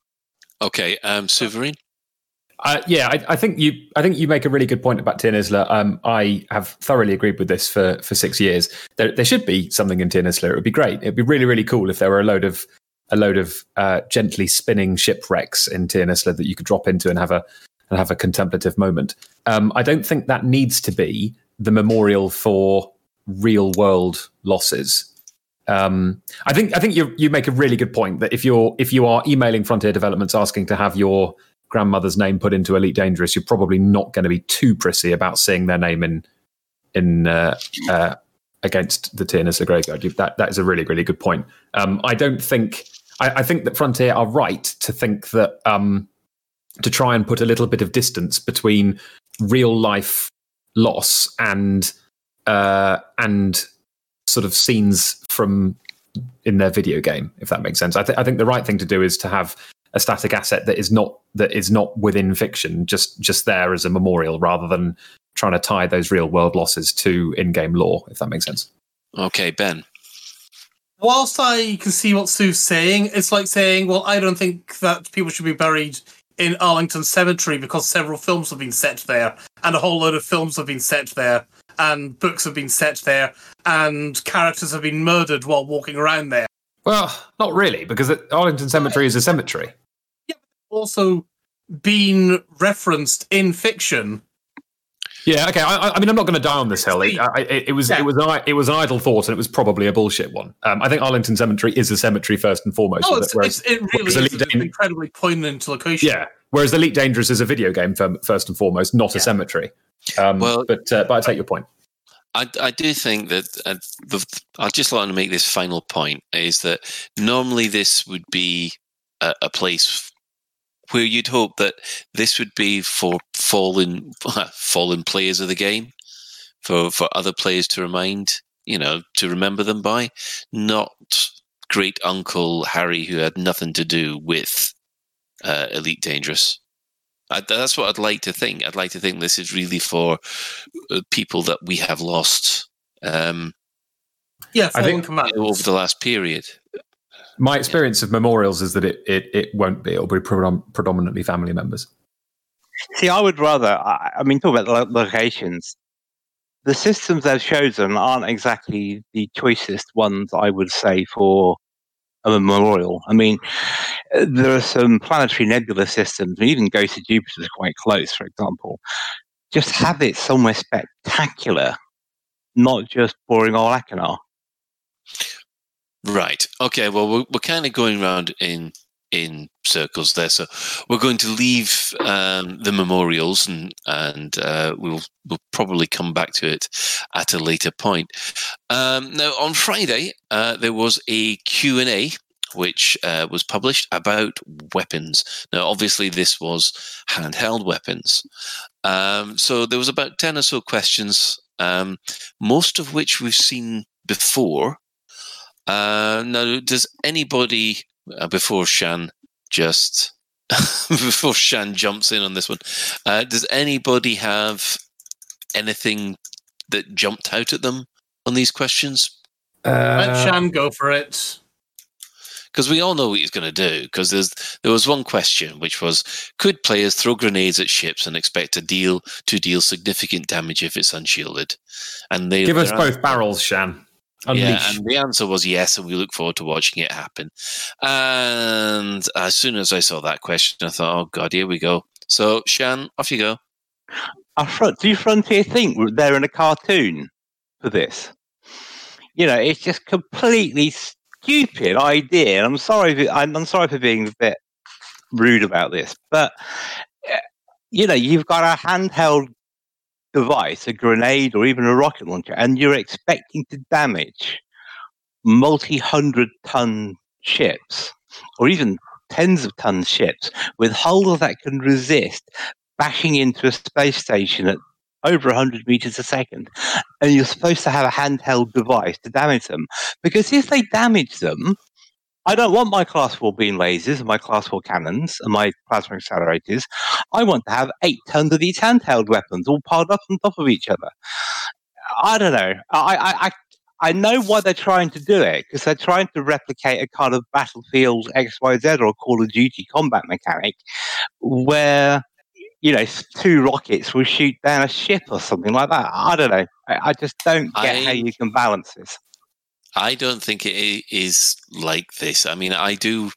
Okay, um, Sovereign. Uh, yeah, I, I think you. I think you make a really good point about Tionisla. Um, I have thoroughly agreed with this for for six years. There, there should be something in Tionisla. It would be great. It'd be really, really cool if there were a load of a load of uh, gently spinning shipwrecks in Tionisla that you could drop into and have a and have a contemplative moment. Um, I don't think that needs to be the memorial for real world losses. Um, I think I think you you make a really good point that if you're if you are emailing Frontier Developments asking to have your grandmother's name put into Elite Dangerous, you're probably not going to be too prissy about seeing their name in in uh, uh, against the Tionisla Graveyard. That that is a really really good point. Um, I don't think I, I, think that Frontier are right to think that um, to try and put a little bit of distance between real life loss and uh, and sort of scenes from in their video game, if that makes sense. I, th- I think the right thing to do is to have a static asset that is not that is not within fiction, just just there as a memorial, rather than trying to tie those real world losses to in-game lore, if that makes sense. Okay, Ben. Whilst I can see what Sue's saying, it's like saying, "Well, I don't think that people should be buried in Arlington Cemetery because several films have been set there, and a whole load of films have been set there, and books have been set there, and characters have been murdered while walking around there." Well, not really, because Arlington Cemetery is a cemetery. Yeah, it's also been referenced in fiction yeah, okay. I, I, mean, I'm not going to die on this hill. It, it, it was, yeah. it was, it was an idle thought, and it was probably a bullshit one. Um, I think Arlington Cemetery is a cemetery first and foremost. Oh, it's, whereas, it really is an Dan- incredibly poignant location. Yeah, whereas Elite Dangerous is a video game first and foremost, not yeah. a cemetery. Um, well, but uh, but I take your point. I, I do think that uh, the, I just want to make this final point is that normally this would be a, a place where you'd hope that this would be for fallen fallen players of the game, for for other players to remind, you know, to remember them by, not great uncle Harry who had nothing to do with uh, Elite Dangerous. I, that's what I'd like to think. I'd like to think this is really for uh, people that we have lost. Um, yeah, I think over the last period. My experience of memorials is that it it, it won't be. It'll be predominantly family members. See, I would rather. I, I mean, talk about locations. The systems they've chosen aren't exactly the choicest ones, I would say, for a memorial. I mean, there are some planetary nebula systems, and even Ghost to Jupiter is quite close, for example. Just have it somewhere spectacular, not just boring old Achenar. Right. Okay. Well, we're, we're kind of going around in in circles there. So we're going to leave um, the memorials, and and uh, we'll we'll probably come back to it at a later point. Um, now, on Friday, uh, there was a Q and A which uh, was published about weapons. Now, obviously, this was handheld weapons. Um, so there was about ten or so questions, um, most of which we've seen before. Uh, now, does anybody uh, before Shan just before Shan jumps in on this one, uh, does anybody have anything that jumped out at them on these questions? Uh, Let Shan go for it. Because we all know what he's going to do. Because there's there was one question which was: Could players throw grenades at ships and expect to deal to deal significant damage if it's unshielded? And they give us both barrels, Shan. Unleash. Yeah, and the answer was yes, and we look forward to watching it happen. And as soon as I saw that question, I thought, oh god, here we go. So, Shan, off you go. front, do Frontier think they're in a cartoon for this? You know, it's just completely stupid idea. I'm sorry, I'm, I'm sorry for being a bit rude about this, but eh, you know, you've got a handheld device, a grenade or even a rocket launcher, and you're expecting to damage multi hundred ton ships or even tens of ton ships with hulls that can resist bashing into a space station at over 100 meters a second. And you're supposed to have a handheld device to damage them. Because if they damage them, I don't want my class 4 beam lasers and my class 4 cannons and my plasma accelerators. I want to have eight tons of these handheld weapons all piled up on top of each other. I don't know. I, I, I, I know why they're trying to do it because they're trying to replicate a kind of Battlefield XYZ or Call of Duty combat mechanic where, you know, two rockets will shoot down a ship or something like that. I don't know. I, I just don't get I, how you can balance this. I don't think it is like this. I mean, I do.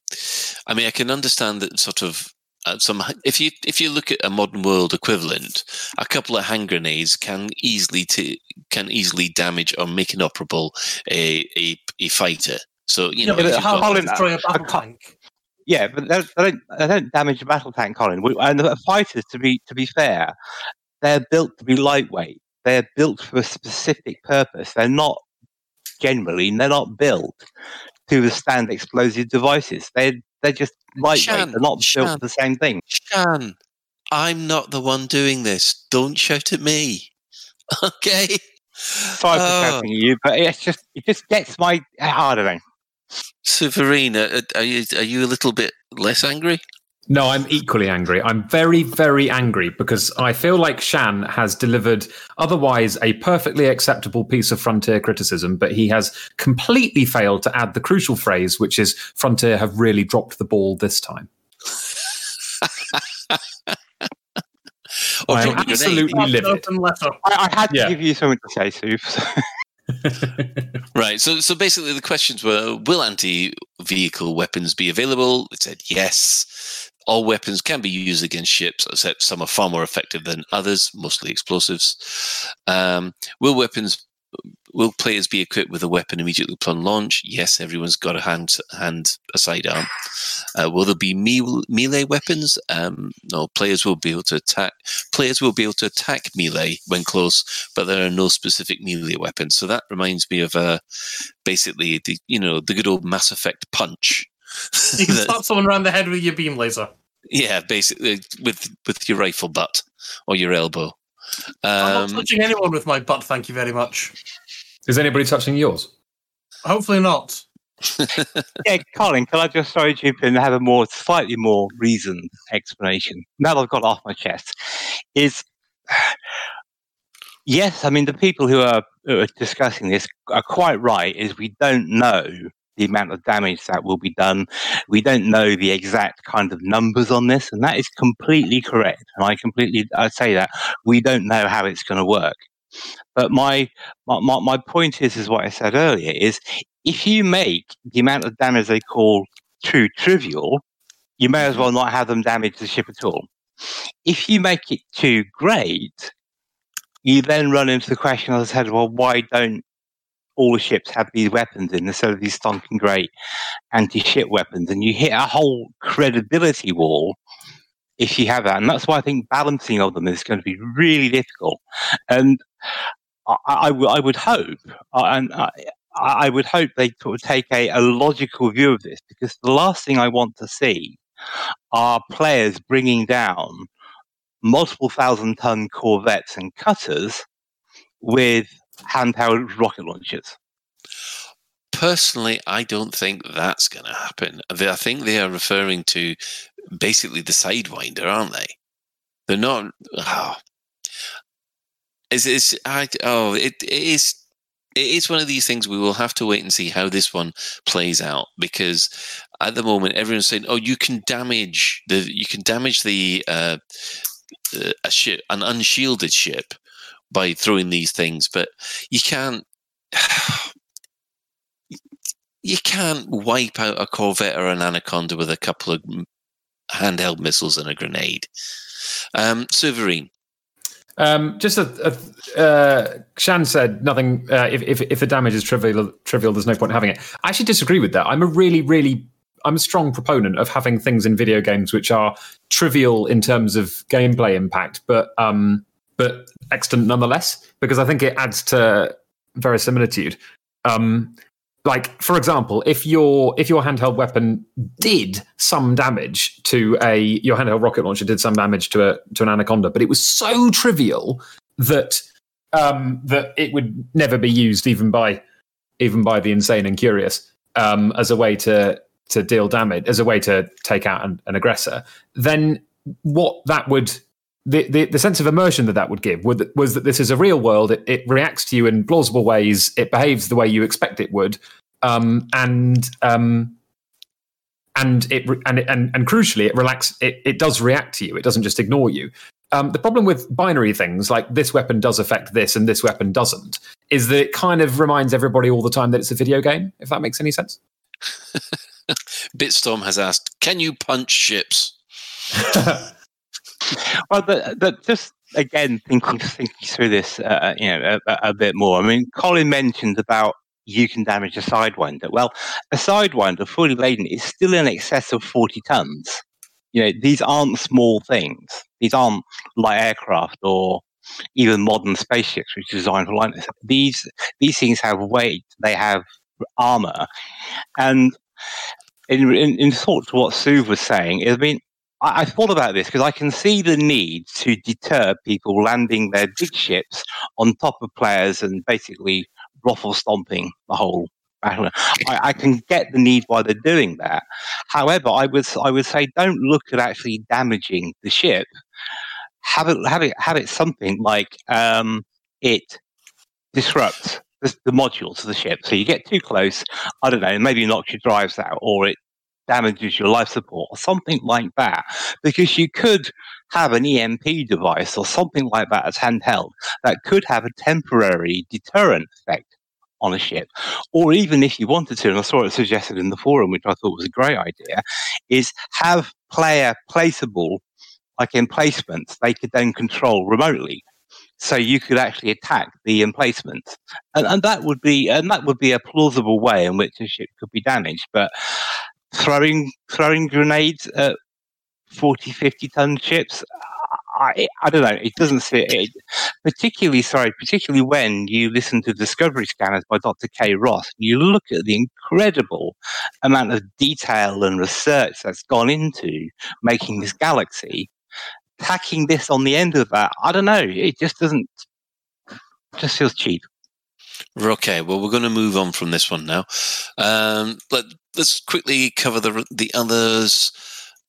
I mean, I can understand that sort of uh, some if you if you look at a modern world equivalent, a couple of hand grenades can easily t- can easily damage or make inoperable a a, a fighter. So you know, but if you've how- got- Colin, destroy a battle I tank. Yeah, but they, they don't they don't damage a battle tank, Colin. And the fighters, to be to be fair, they're built to be lightweight. They're built for a specific purpose. They're not generally they're not built to withstand explosive devices. They're they're just lightweight. Shan, they're not built for the same thing. Shan, I'm not the one doing this. Don't shout at me. Okay. Sorry for shouting at you, but it's just it just gets my I don't know. Severina, uh, are you are you a little bit less angry? No, I'm equally angry. I'm very, very angry because I feel like Shan has delivered otherwise a perfectly acceptable piece of Frontier criticism, but he has completely failed to add the crucial phrase, which is Frontier have really dropped the ball this time. Or I drop a grenade. absolutely livid. I, I had to give you something to say, Sue. Right. So, so basically, the questions were: Will anti-vehicle weapons be available? It said yes. All weapons can be used against ships, except some are far more effective than others, mostly explosives. Um, will weapons? Will players be equipped with a weapon immediately upon launch? Yes, everyone's got a hand hand a sidearm. Uh, will there be me- melee weapons? Um, no, players will be able to attack. Players will be able to attack melee when close, but there are no specific melee weapons. So that reminds me of uh, basically the you know the good old Mass Effect punch. You can That- slap someone around the head with your beam laser. yeah, basically with with your rifle butt or your elbow. I'm Um, not touching anyone with my butt, thank you very much. Is anybody touching yours? Hopefully not. yeah, Colin, can I just throw you in and have a more, slightly more reasoned explanation? Now that I've got it off my chest, is yes, I mean, the people who are, who are discussing this are quite right, is we don't know the amount of damage that will be done. We don't know the exact kind of numbers on this, and that is completely correct. And I completely, I say that we don't know how it's going to work. But my, my my point is, is what I said earlier is if you make the amount of damage they call too trivial, you may as well not have them damage the ship at all. If you make it too great, you then run into the question, I said, well, why don't all the ships have these weapons in instead of these stonking great anti-ship weapons? And you hit a whole credibility wall if you have that. And that's why I think balancing of them is going to be really difficult. And I, I, w- I would hope, uh, and I, I would hope they sort of take a, a logical view of this because the last thing I want to see are players bringing down multiple thousand ton corvettes and cutters with handheld rocket launchers. personally, I don't think that's going to happen. I think they are referring to basically the Sidewinder, aren't they? They're not. Oh. Is it's I oh it, it is it is one of these things we will have to wait and see how this one plays out because at the moment everyone's saying oh you can damage the you can damage the uh, uh, a ship an unshielded ship by throwing these things but you can't you can't wipe out a Corvette or an Anaconda with a couple of handheld missiles and a grenade. Um, Sovereign, Um, just a, a uh, Shan said nothing. Uh, if, if if the damage is trivial, trivial, there's no point in having it. I actually disagree with that. I'm a really, really, I'm a strong proponent of having things in video games which are trivial in terms of gameplay impact, but um, but extant nonetheless, because I think it adds to verisimilitude. Um, like for example, if your if your handheld weapon did some damage to a your handheld rocket launcher did some damage to a to an anaconda, but it was so trivial that um, that it would never be used even by even by the insane and curious um, as a way to to deal damage as a way to take out an, an aggressor. Then what that would the, the, the sense of immersion that that would give would, was that this is a real world. It, it reacts to you in plausible ways. It behaves the way you expect it would, um, and um, and it and, and and crucially, it relax. It, it does react to you. It doesn't just ignore you. Um, the problem with binary things like this weapon does affect this and this weapon doesn't is that it kind of reminds everybody all the time that it's a video game. If that makes any sense. Bitstorm has asked, "Can you punch ships?" well, just again thinking thinking through this, uh, you know, a, a, bit more. I mean, Colin mentioned about you can damage a sidewinder. Well, a sidewinder fully laden is still in excess of forty tons. You know, these aren't small things. These aren't light aircraft or even modern spaceships, which are designed for lightness. These these things have weight. They have armor, and in in, in thought to what Sue was saying, I mean, I, I thought about this because I can see the need to deter people landing their big ships on top of players and basically ruffle stomping the whole battle. I, I, can get the need why they're doing that. However, I would I would say don't look at actually damaging the ship. Have it have it have it something like um, it disrupts the, modules of the ship. So you get too close, I don't know, maybe knocks your drives out, or it damages your life support or something like that because you could have an EMP device or something like that as handheld that could have a temporary deterrent effect on a ship. Or even if you wanted to, and I saw it suggested in the forum, which I thought was a great idea, is have player placeable, like emplacements, they could then control remotely. So you could actually attack the emplacements. and, and that would be and that would be a plausible way in which a ship could be damaged. But throwing throwing grenades at 40, 50 ton ships. I, I don't know. It doesn't fit. It, particularly, sorry, particularly when you listen to Discovery Scanners by Dr. K. Ross, you look at the incredible amount of detail and research that's gone into making this galaxy. Tacking this on the end of that, I don't know. It just doesn't. Just feels cheap. Okay, well, we're going to move on from this one now. Um, let, us quickly cover the the others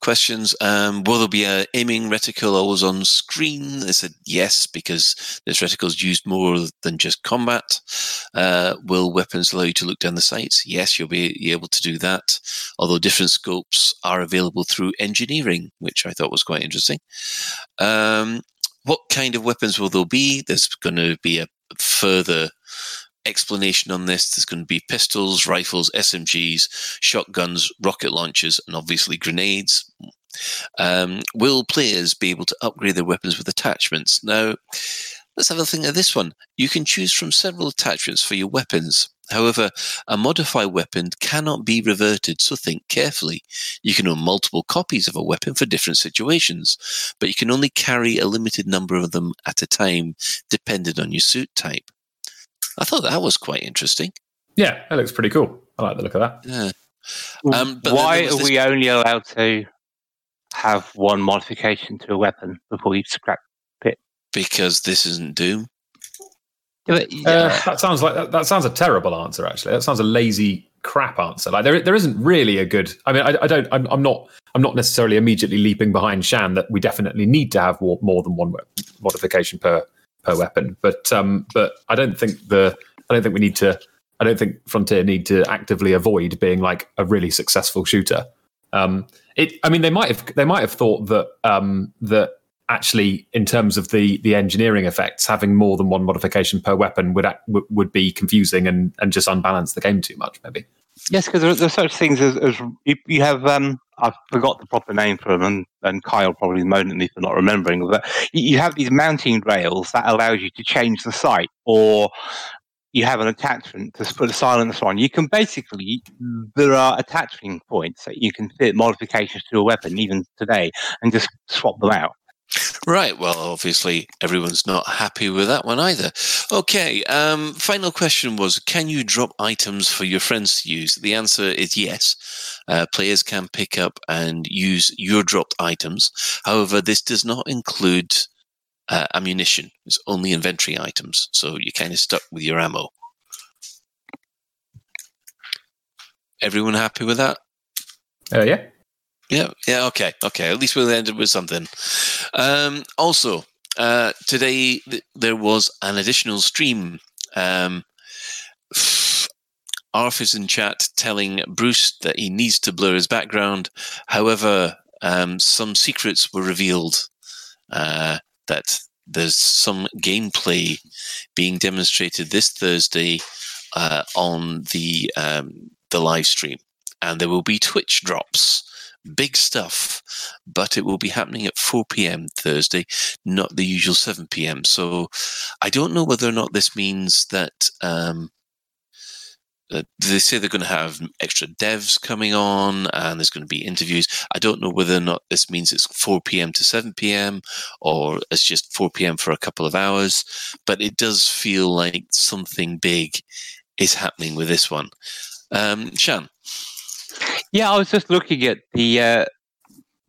questions. Um, will there be a aiming reticle always on screen? They said yes, because this reticle is used more than just combat. Uh, will weapons allow you to look down the sights? Yes, you'll be able to do that. Although different scopes are available through engineering, which I thought was quite interesting. Um, what kind of weapons will there be? There's going to be a further explanation on this. There's going to be pistols, rifles, SMGs, shotguns, rocket launchers, and obviously grenades. Um, will players be able to upgrade their weapons with attachments? Now, let's have a think of this one. You can choose from several attachments for your weapons. However, a modified weapon cannot be reverted, so think carefully. You can own multiple copies of a weapon for different situations, but you can only carry a limited number of them at a time, depending on your suit type. I thought that was quite interesting. Yeah, that looks pretty cool. I like the look of that. Yeah. Um, Why are we only allowed to have one modification to a weapon before you scrap it? Because this isn't Doom. Uh, that sounds like that, that, sounds a terrible answer. Actually, that sounds a lazy crap answer. Like there, there isn't really a good. I mean, I, I don't. I'm, I'm, not. I'm not necessarily immediately leaping behind Shan that we definitely need to have more than one modification per per weapon. But um, but I don't think the I don't think we need to. I don't think Frontier need to actively avoid being like a really successful shooter. Um, it. I mean, they might have they might have thought that um, that actually, in terms of the the engineering effects, having more than one modification per weapon would would be confusing and and just unbalance the game too much. Maybe. Yes, because there's such things as, as you, you, have. Um, I forgot the proper name for them, and, and Kyle probably moaned at me for not remembering. But you have these mounting rails that allows you to change the sight, or you have an attachment to put a silencer on. You can basically there are attaching points that you can fit modifications to a weapon even today, and just swap them out. Right. Well, obviously, everyone's not happy with that one either. Okay. Um, final question was Can you drop items for your friends to use? The answer is yes. Uh, players can pick up and use your dropped items. However, this does not include uh, ammunition, it's only inventory items. So you're kind of stuck with your ammo. Everyone happy with that? Uh, yeah. Yeah, yeah, okay, okay. At least we'll end it with something. Um, also, uh, today th- there was an additional stream. Um, Arf is in chat telling Bruce that he needs to blur his background. However, um, some secrets were revealed uh, that there's some gameplay being demonstrated this Thursday uh, on the um, the live stream, and there will be Twitch drops big stuff, but it will be happening at 4 p.m. Thursday, not the usual 7 p.m. So I don't know whether or not this means that. Um, uh, they say they're going to have extra devs coming on and there's going to be interviews. I don't know whether or not this means it's 4 p.m. to 7 p.m. or it's just 4 p.m. for a couple of hours, but it does feel like something big is happening with this one. Um, Shan? Yeah, I was just looking at the uh,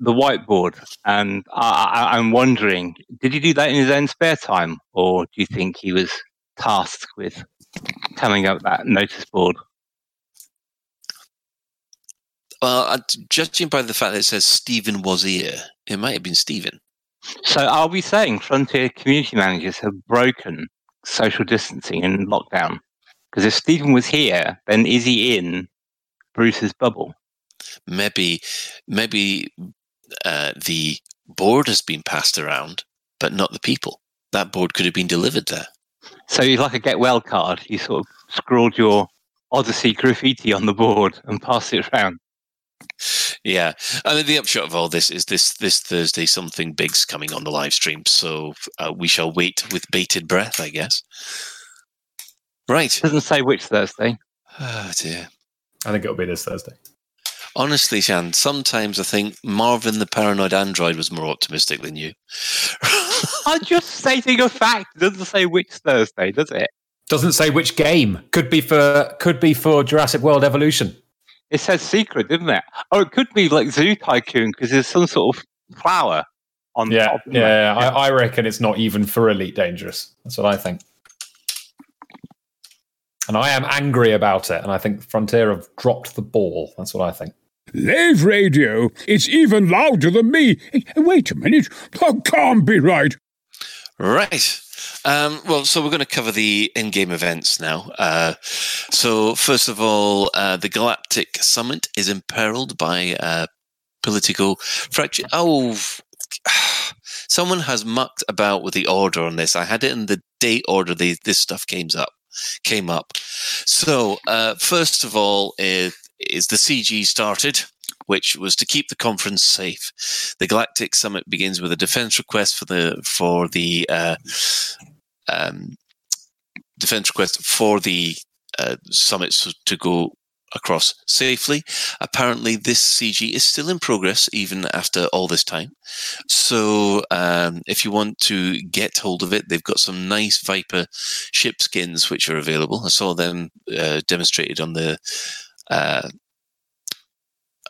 the whiteboard, and I, I, I'm wondering, did he do that in his own spare time, or do you think he was tasked with coming up that notice board? Well, uh, judging by the fact that it says Stephen was here, it might have been Stephen. So, are we saying Frontier community managers have broken social distancing in lockdown? Because if Stephen was here, then is he in Bruce's bubble? Maybe, maybe uh, the board has been passed around, but not the people. That board could have been delivered there. So it's like a get well card. You sort of scrawled your Odyssey graffiti on the board and passed it around. Yeah, I mean the upshot of all this is this this Thursday something big's coming on the live stream, so uh, we shall wait with bated breath, I guess. Right. Doesn't say which Thursday. Oh dear. I think it'll be this Thursday. Honestly, Shan, sometimes I think Marvin the paranoid android was more optimistic than you. I'm just stating a fact. It doesn't say which Thursday, does it? Doesn't say which game. Could be for could be for Jurassic World Evolution. It says secret, didn't it? Oh, it could be like Zoo Tycoon because there's some sort of flower on Yeah, top. yeah. I, I reckon it's not even for Elite Dangerous. That's what I think. And I am angry about it, and I think Frontier have dropped the ball. That's what I think. Lave radio. It's even louder than me. Hey, Wait a minute. That can't be right. Right. Um, well, so we're going to cover the in-game events now. Uh, so first of all, uh, the Galactic Summit is imperiled by uh, political fracture. Oh, someone has mucked about with the order on this. I had it in the date order. This stuff came up. Came up. So uh, first of all, is, is the CG started which was to keep the conference safe. The Galactic Summit begins with a defense request for the for the uh, um, defense request for the uh, summits to go across safely. Apparently, this CG is still in progress even after all this time. So, um, if you want to get hold of it, they've got some nice Viper ship skins which are available. I saw them uh, demonstrated on the uh,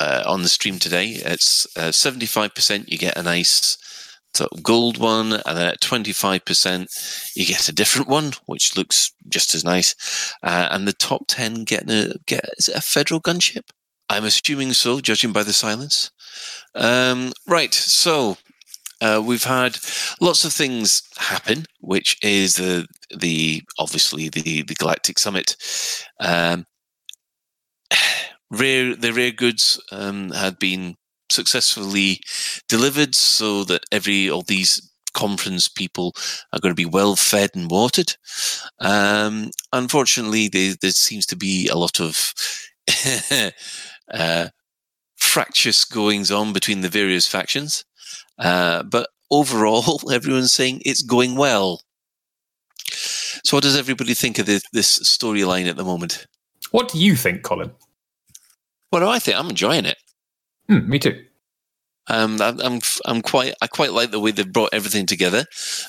uh, on the stream today. It's uh, seventy five percent. You get a nice sort of gold one, and then at twenty five percent, you get a different one, which looks just as nice. Uh, and the top ten get a get is it a federal gunship? I'm assuming so, judging by the silence. Um, right, so. Uh, we've had lots of things happen, which is the the obviously the the Galactic Summit. Um, rare the rare goods um, had been successfully delivered so that every all these conference people are going to be well fed and watered. Um, unfortunately there, there seems to be a lot of uh, fractious goings on between the various factions. Uh, but overall everyone's saying it's going well. So what does everybody think of this storyline at the moment? What do you think, Colin? What do i think i'm enjoying it Hmm, me too. Um, I'm, I'm, I'm quite, I quite like the way they've brought everything together.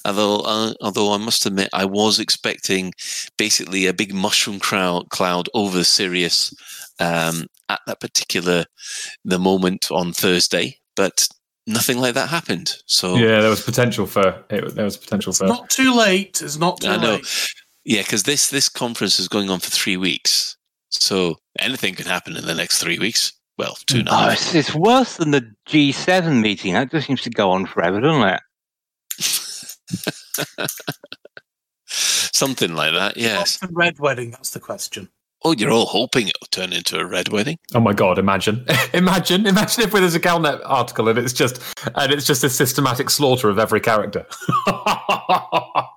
Although, uh, although I must admit, I was expecting basically a big mushroom crowd, cloud over Sirius um, at that particular the moment on Thursday, but nothing like that happened. So Yeah, there was potential for it. There was potential It's for. not too late. It's not too I know. late. yeah, because this this conference is going on for three weeks, so anything can happen in the next three weeks. Well, two and a Oh, it's, it's worse than the G7 meeting. That just seems to go on forever, doesn't it? Something like that. Yes. What's the red wedding? That's the question. Oh, you're all hoping it'll turn into a red wedding. Oh my god! Imagine, imagine, imagine if there's a Galnet article and it's just and it's just a systematic slaughter of every character.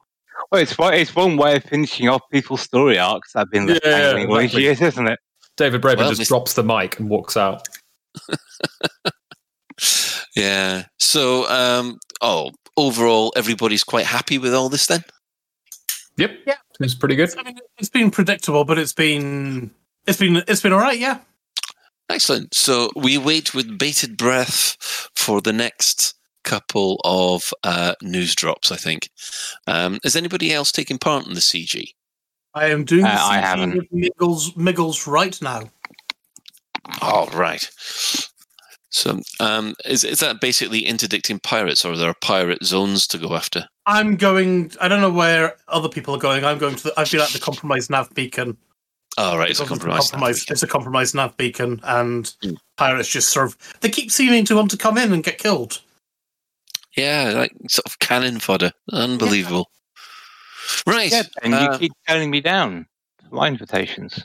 Well, it's one, it's one way of finishing off people's story arcs that have been left Yeah, hanging all these exactly. years, isn't it? David Braben Well, just Miss- drops the mic and walks out. Yeah. So, um, oh, overall, everybody's quite happy with all this then? Yep. Yeah. Seems pretty good. I mean, it's been predictable, but it's been it's been it's been all right. Yeah. Excellent. So we wait with bated breath for the next couple of uh, news drops, I think. Um, is anybody else taking part in the CG? I am doing. Uh, the I haven't. with Miggles Miggles right now. Oh, right. So um, is, is that basically interdicting pirates, or are there pirate zones to go after? I'm going. I don't know where other people are going. I'm going to. The, I've been at the compromised nav beacon. Oh, right. It's a It's compromise. compromised. It's a compromised nav beacon, and Mm. pirates just sort of. They keep seeming to want to come in and get killed. Yeah, like sort of cannon fodder. Unbelievable. Right. Yeah, and uh, you keep turning me down. My invitations.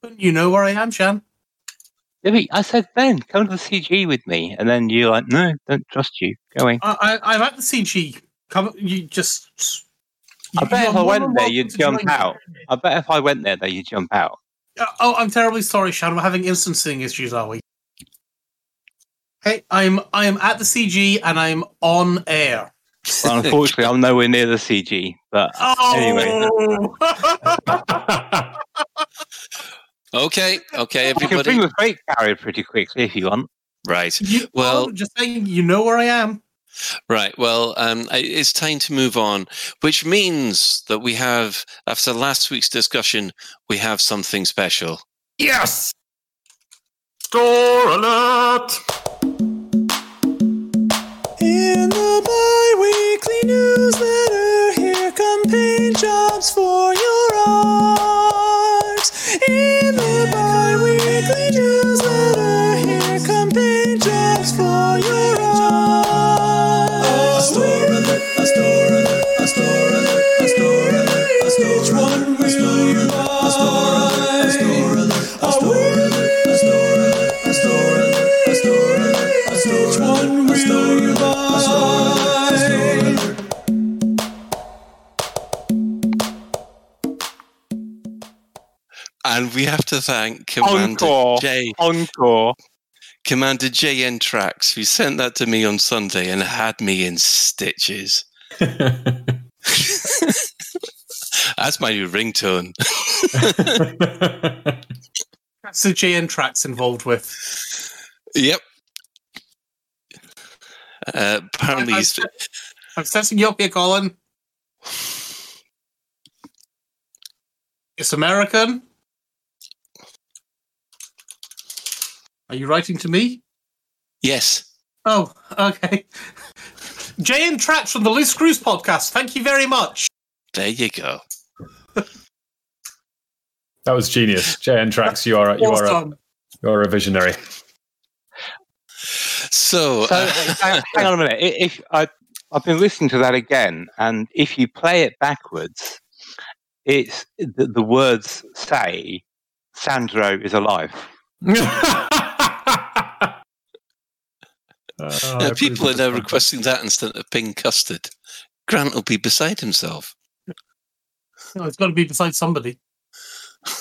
But you know where I am, Shan. I said, Ben, come to the CG with me. And then you're like, no, don't trust you. Go away. I, I, I'm at the CG. Come, you just. I bet if I went there, you'd jump join out. I bet if I went there, that you'd jump out. Uh, Oh, I'm terribly sorry, Shan. We're having instancing issues, are we? Hey, I'm I am at the CG and I'm on air. Well, unfortunately, I'm nowhere near the CG. But Oh, okay. Okay, Everybody. you can everybody. bring the freight carrier pretty quickly if you want. Right. you, Well- well, just saying, you know where I am. Right. Well, um, it's time to move on, which means that we have, after last week's discussion, we have something special. Yes! Store alert! In bi-weekly newsletter, here come paint jobs for your art. In the bi-weekly newsletter, And we have to thank Commander Encore. J, Encore. Commander JN Trax, who sent that to me on Sunday and had me in stitches. That's my new ringtone. That's the JN tracks involved with. Yep. Uh, apparently, I'm, he's, I'm setting you up here, Colin. It's American. Are you writing to me? yes. Oh, okay. Jay and Tracks from the Loose Screws podcast. Thank you very much. There you go. That was genius. JN Trax, you are a, you are a, you are a visionary. So, So uh, hang, hang on a minute. I- If I, I've been listening to that again, and if you play it backwards, it's the, the words say Sandro is alive. Uh, I people are now that. requesting that instead of pink custard. Grant will be beside himself. No, it's got to be beside somebody.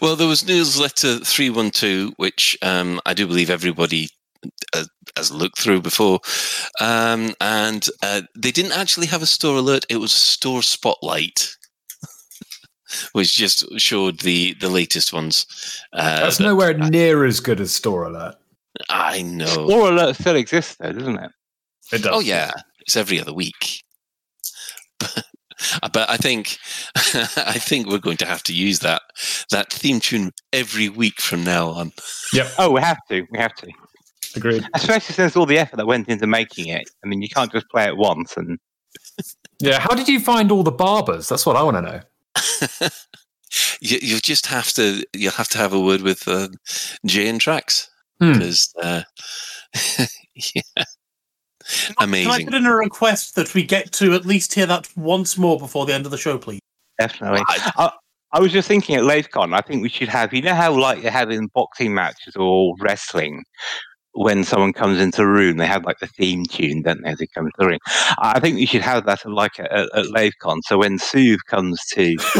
Well, there was newsletter 312, which um, I do believe everybody uh, has looked through before. Um, and uh, they didn't actually have a store alert, it was a store spotlight, which just showed the, the latest ones. Uh, That's that- nowhere near as good as Store Alert. I know. Store alert still exists, though, doesn't it? It does. Oh, yeah. It's every other week. but I think I think we're going to have to use that that theme tune every week from now on. Yep. Oh, we have to. We have to. Agreed. Especially since all the effort that went into making it. I mean, you can't just play it once and Yeah. How did you find all the barbers? That's what I want to know. you, you just have to you'll have to have a word with uh, Jay and Trax Hmm. because uh, yeah, Can I amazing. put in a request that we get to at least hear that once more before the end of the show, please? definitely. I- I, I was just thinking at LaveCon, I think we should have, you know how like they have in boxing matches or wrestling, when someone comes into a room, they have like the theme tune, don't they, as they come into the ring. I think we should have that at, like at, at LaveCon. So when Soothe comes to,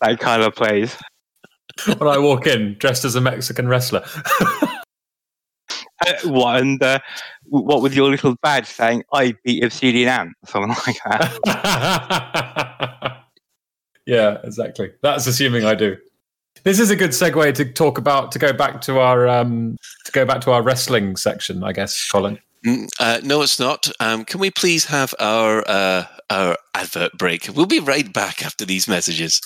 that kind of plays. When I walk in dressed as a Mexican wrestler. Uh, what and uh, what with your little badge saying "I beat Obsidian Ant" something like that. yeah, exactly. That's assuming I do. This is a good segue to talk about to go back to our um, to go back to our wrestling section, I guess, Colin. Mm, Uh, no, it's not. Um, can we please have our uh, our advert break? We'll be right back after these messages.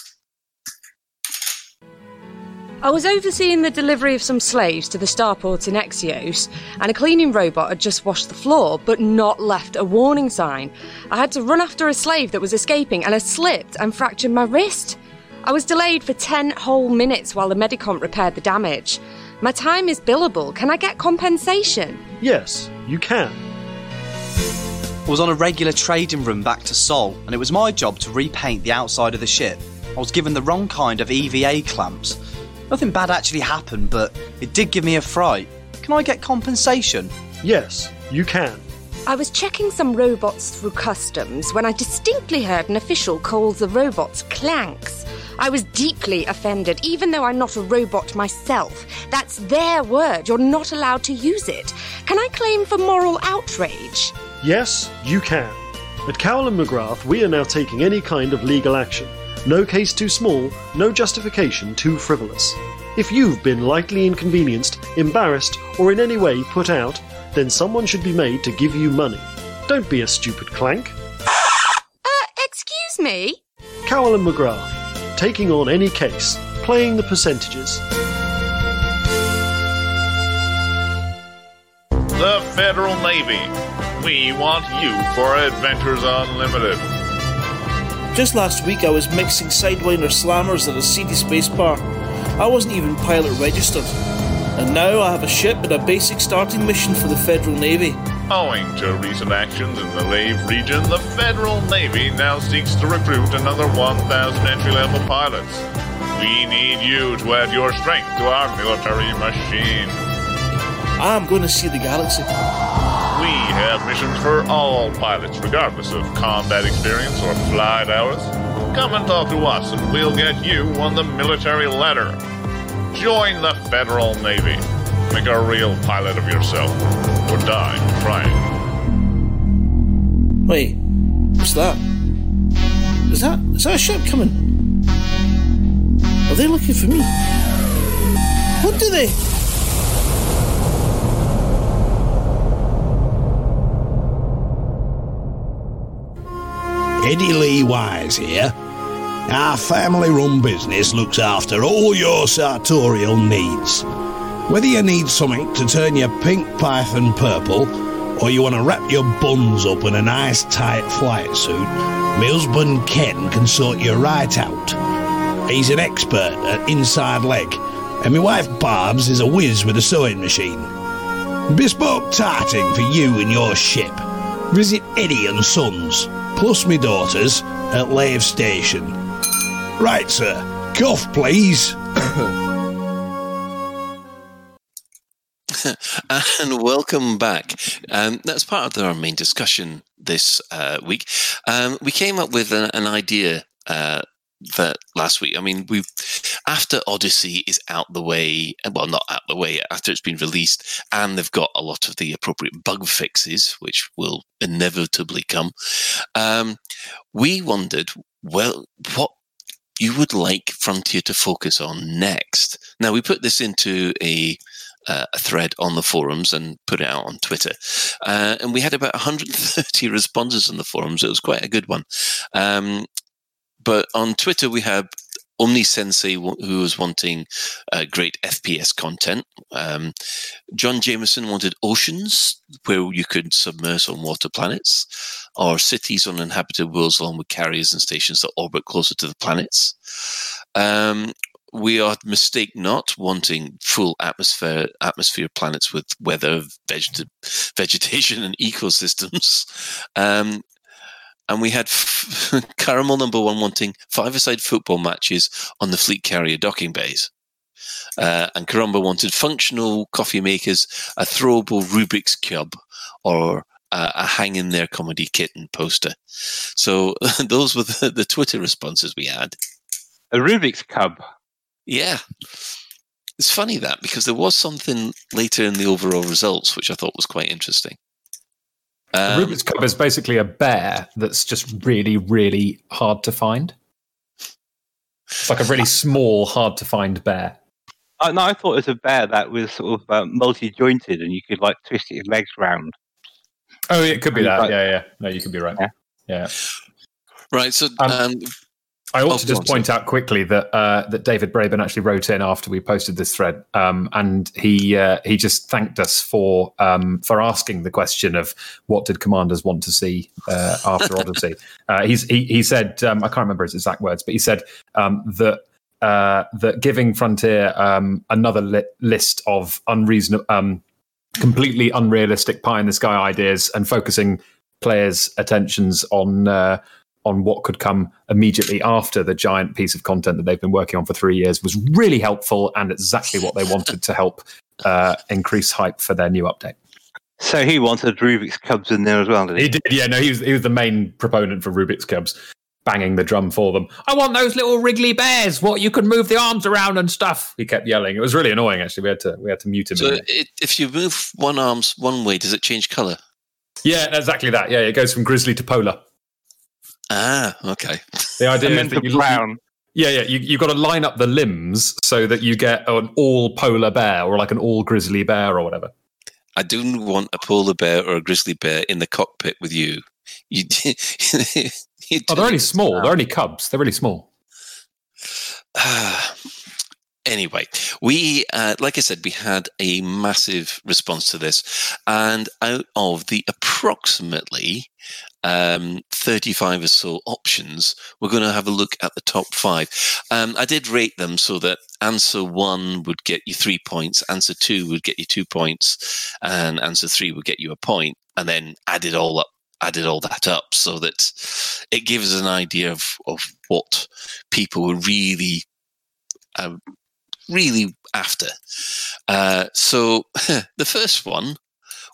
I was overseeing the delivery of some slaves to the starport in Exios, and a cleaning robot had just washed the floor, but not left a warning sign. I had to run after a slave that was escaping, and I slipped and fractured my wrist. I was delayed for 10 whole minutes while the Medicomp repaired the damage. My time is billable. Can I get compensation? Yes, you can. I was on a regular trading run back to Sol, and it was my job to repaint the outside of the ship. I was given the wrong kind of EVA clamps. Nothing bad actually happened, but it did give me a fright. Can I get compensation? Yes, you can. I was checking some robots through customs when I distinctly heard an official call the robots clanks. I was deeply offended, even though I'm not a robot myself. That's their word. You're not allowed to use it. Can I claim for moral outrage? Yes, you can. At Cowell and McGrath, we are now taking any kind of legal action. No case too small, no justification too frivolous. If you've been lightly inconvenienced, embarrassed, or in any way put out, then someone should be made to give you money. Don't be a stupid clank. Uh, excuse me? Cowell and McGrath, taking on any case, playing the percentages. The Federal Navy. We want you for Adventures Unlimited. Just last week I was mixing Sidewinder slammers at a seedy space bar. I wasn't even pilot registered. And now I have a ship and a basic starting mission for the Federal Navy. Owing to recent actions in the Lave region, the Federal Navy now seeks to recruit another 1,000 entry level pilots. We need you to add your strength to our military machine. I'm going to see the galaxy. We have missions for all pilots, regardless of combat experience or flight hours. Come and talk to us, and we'll get you on the military ladder. Join the Federal Navy. Make a real pilot of yourself, or die trying. Wait, what's that? Is that is that a ship coming? Are they looking for me? What do they? Eddie Lee Wise here. Our family run business looks after all your sartorial needs. Whether you need something to turn your pink python purple, or you want to wrap your buns up in a nice tight flight suit, my husband Ken can sort you right out. He's an expert at inside leg, and my wife Barb's is a whiz with a sewing machine. Bespoke tarting for you and your ship. Visit Eddie and Sons, plus me daughters, at Lave Station. Right, sir. Cough, please. and welcome back. Um, that's part of our main discussion this uh, week. Um, we came up with an, idea uh, that last week. I mean, we've after Odyssey is out the way, well, not out the way after it's been released, and they've got a lot of the appropriate bug fixes, which will inevitably come. Um, we wondered, well, what you would like Frontier to focus on next. Now, we put this into a uh, a thread on the forums and put it out on Twitter. Uh, and we had about 130 responses on the forums. It was quite a good one. Um, but on Twitter, we have Omni Sensei, who was wanting uh, great FPS content. Um, John Jameson wanted oceans where you could submerge on water planets, or cities on inhabited worlds along with carriers and stations that orbit closer to the planets. Um, we are mistake not wanting full atmosphere atmosphere planets with weather, veget- vegetation, and ecosystems. Um, and we had f- caramel number one wanting five-a-side football matches on the fleet carrier docking bays. Uh, and Karumba wanted functional coffee makers, a throwable Rubik's cube, or uh, a hang in there comedy kitten poster. So those were the, the Twitter responses we had. A Rubik's cube. Yeah. It's funny that because there was something later in the overall results which I thought was quite interesting. The Um, Rubik's Cube is basically a bear that's just really, really hard to find. It's like a really small, hard to find bear. Oh, no, I thought it was a bear that was sort of uh, multi-jointed, and you could like twist its legs round. Oh, it could be And that. like- Yeah, yeah. No, you could be right. Yeah. Yeah. right. So um, I ought Oh, to just point out quickly that uh, that David Braben actually wrote in after we posted this thread, um, and he uh, he just thanked us for um, for asking the question of what did commanders want to see uh, after Odyssey. Uh, he's he, he said um, I can't remember his exact words, but he said um, that uh, that giving Frontier um, another li- list of unreasonable, um, completely unrealistic pie in the sky ideas and focusing players' attentions on. On what could come immediately after the giant piece of content that they've been working on for three years was really helpful and exactly what they wanted to help uh, increase hype for their new update. So he wanted Rubik's cubs in there as well, did he? He did, yeah. No, he was he was the main proponent for Rubik's cubs, banging the drum for them. I want those little wriggly bears. What you can move the arms around and stuff. He kept yelling. It was really annoying. Actually, we had to we had to mute him. so it. it, if you move one arms one way, does it change color? Yeah, exactly that. Yeah, it goes from grizzly to polar. Ah, okay. The idea is that you, brown. Yeah, yeah. You you got to line up the limbs so that you get an all polar bear or like an all grizzly bear or whatever. I don't want a polar bear or a grizzly bear in the cockpit with you. You, you Oh, they're only small. They're only cubs. They're really small. anyway, we, uh, like I said, we had a massive response to this, and out of the approximately um, 35 or so options, we're going to have a look at the top five. Um, I did rate them so that answer one would get you three points, answer two would get you two points, and answer three would get you a point, and then added all up. Added all that up so that it gives an idea of, of what people were really uh, really after. Uh, so the first one,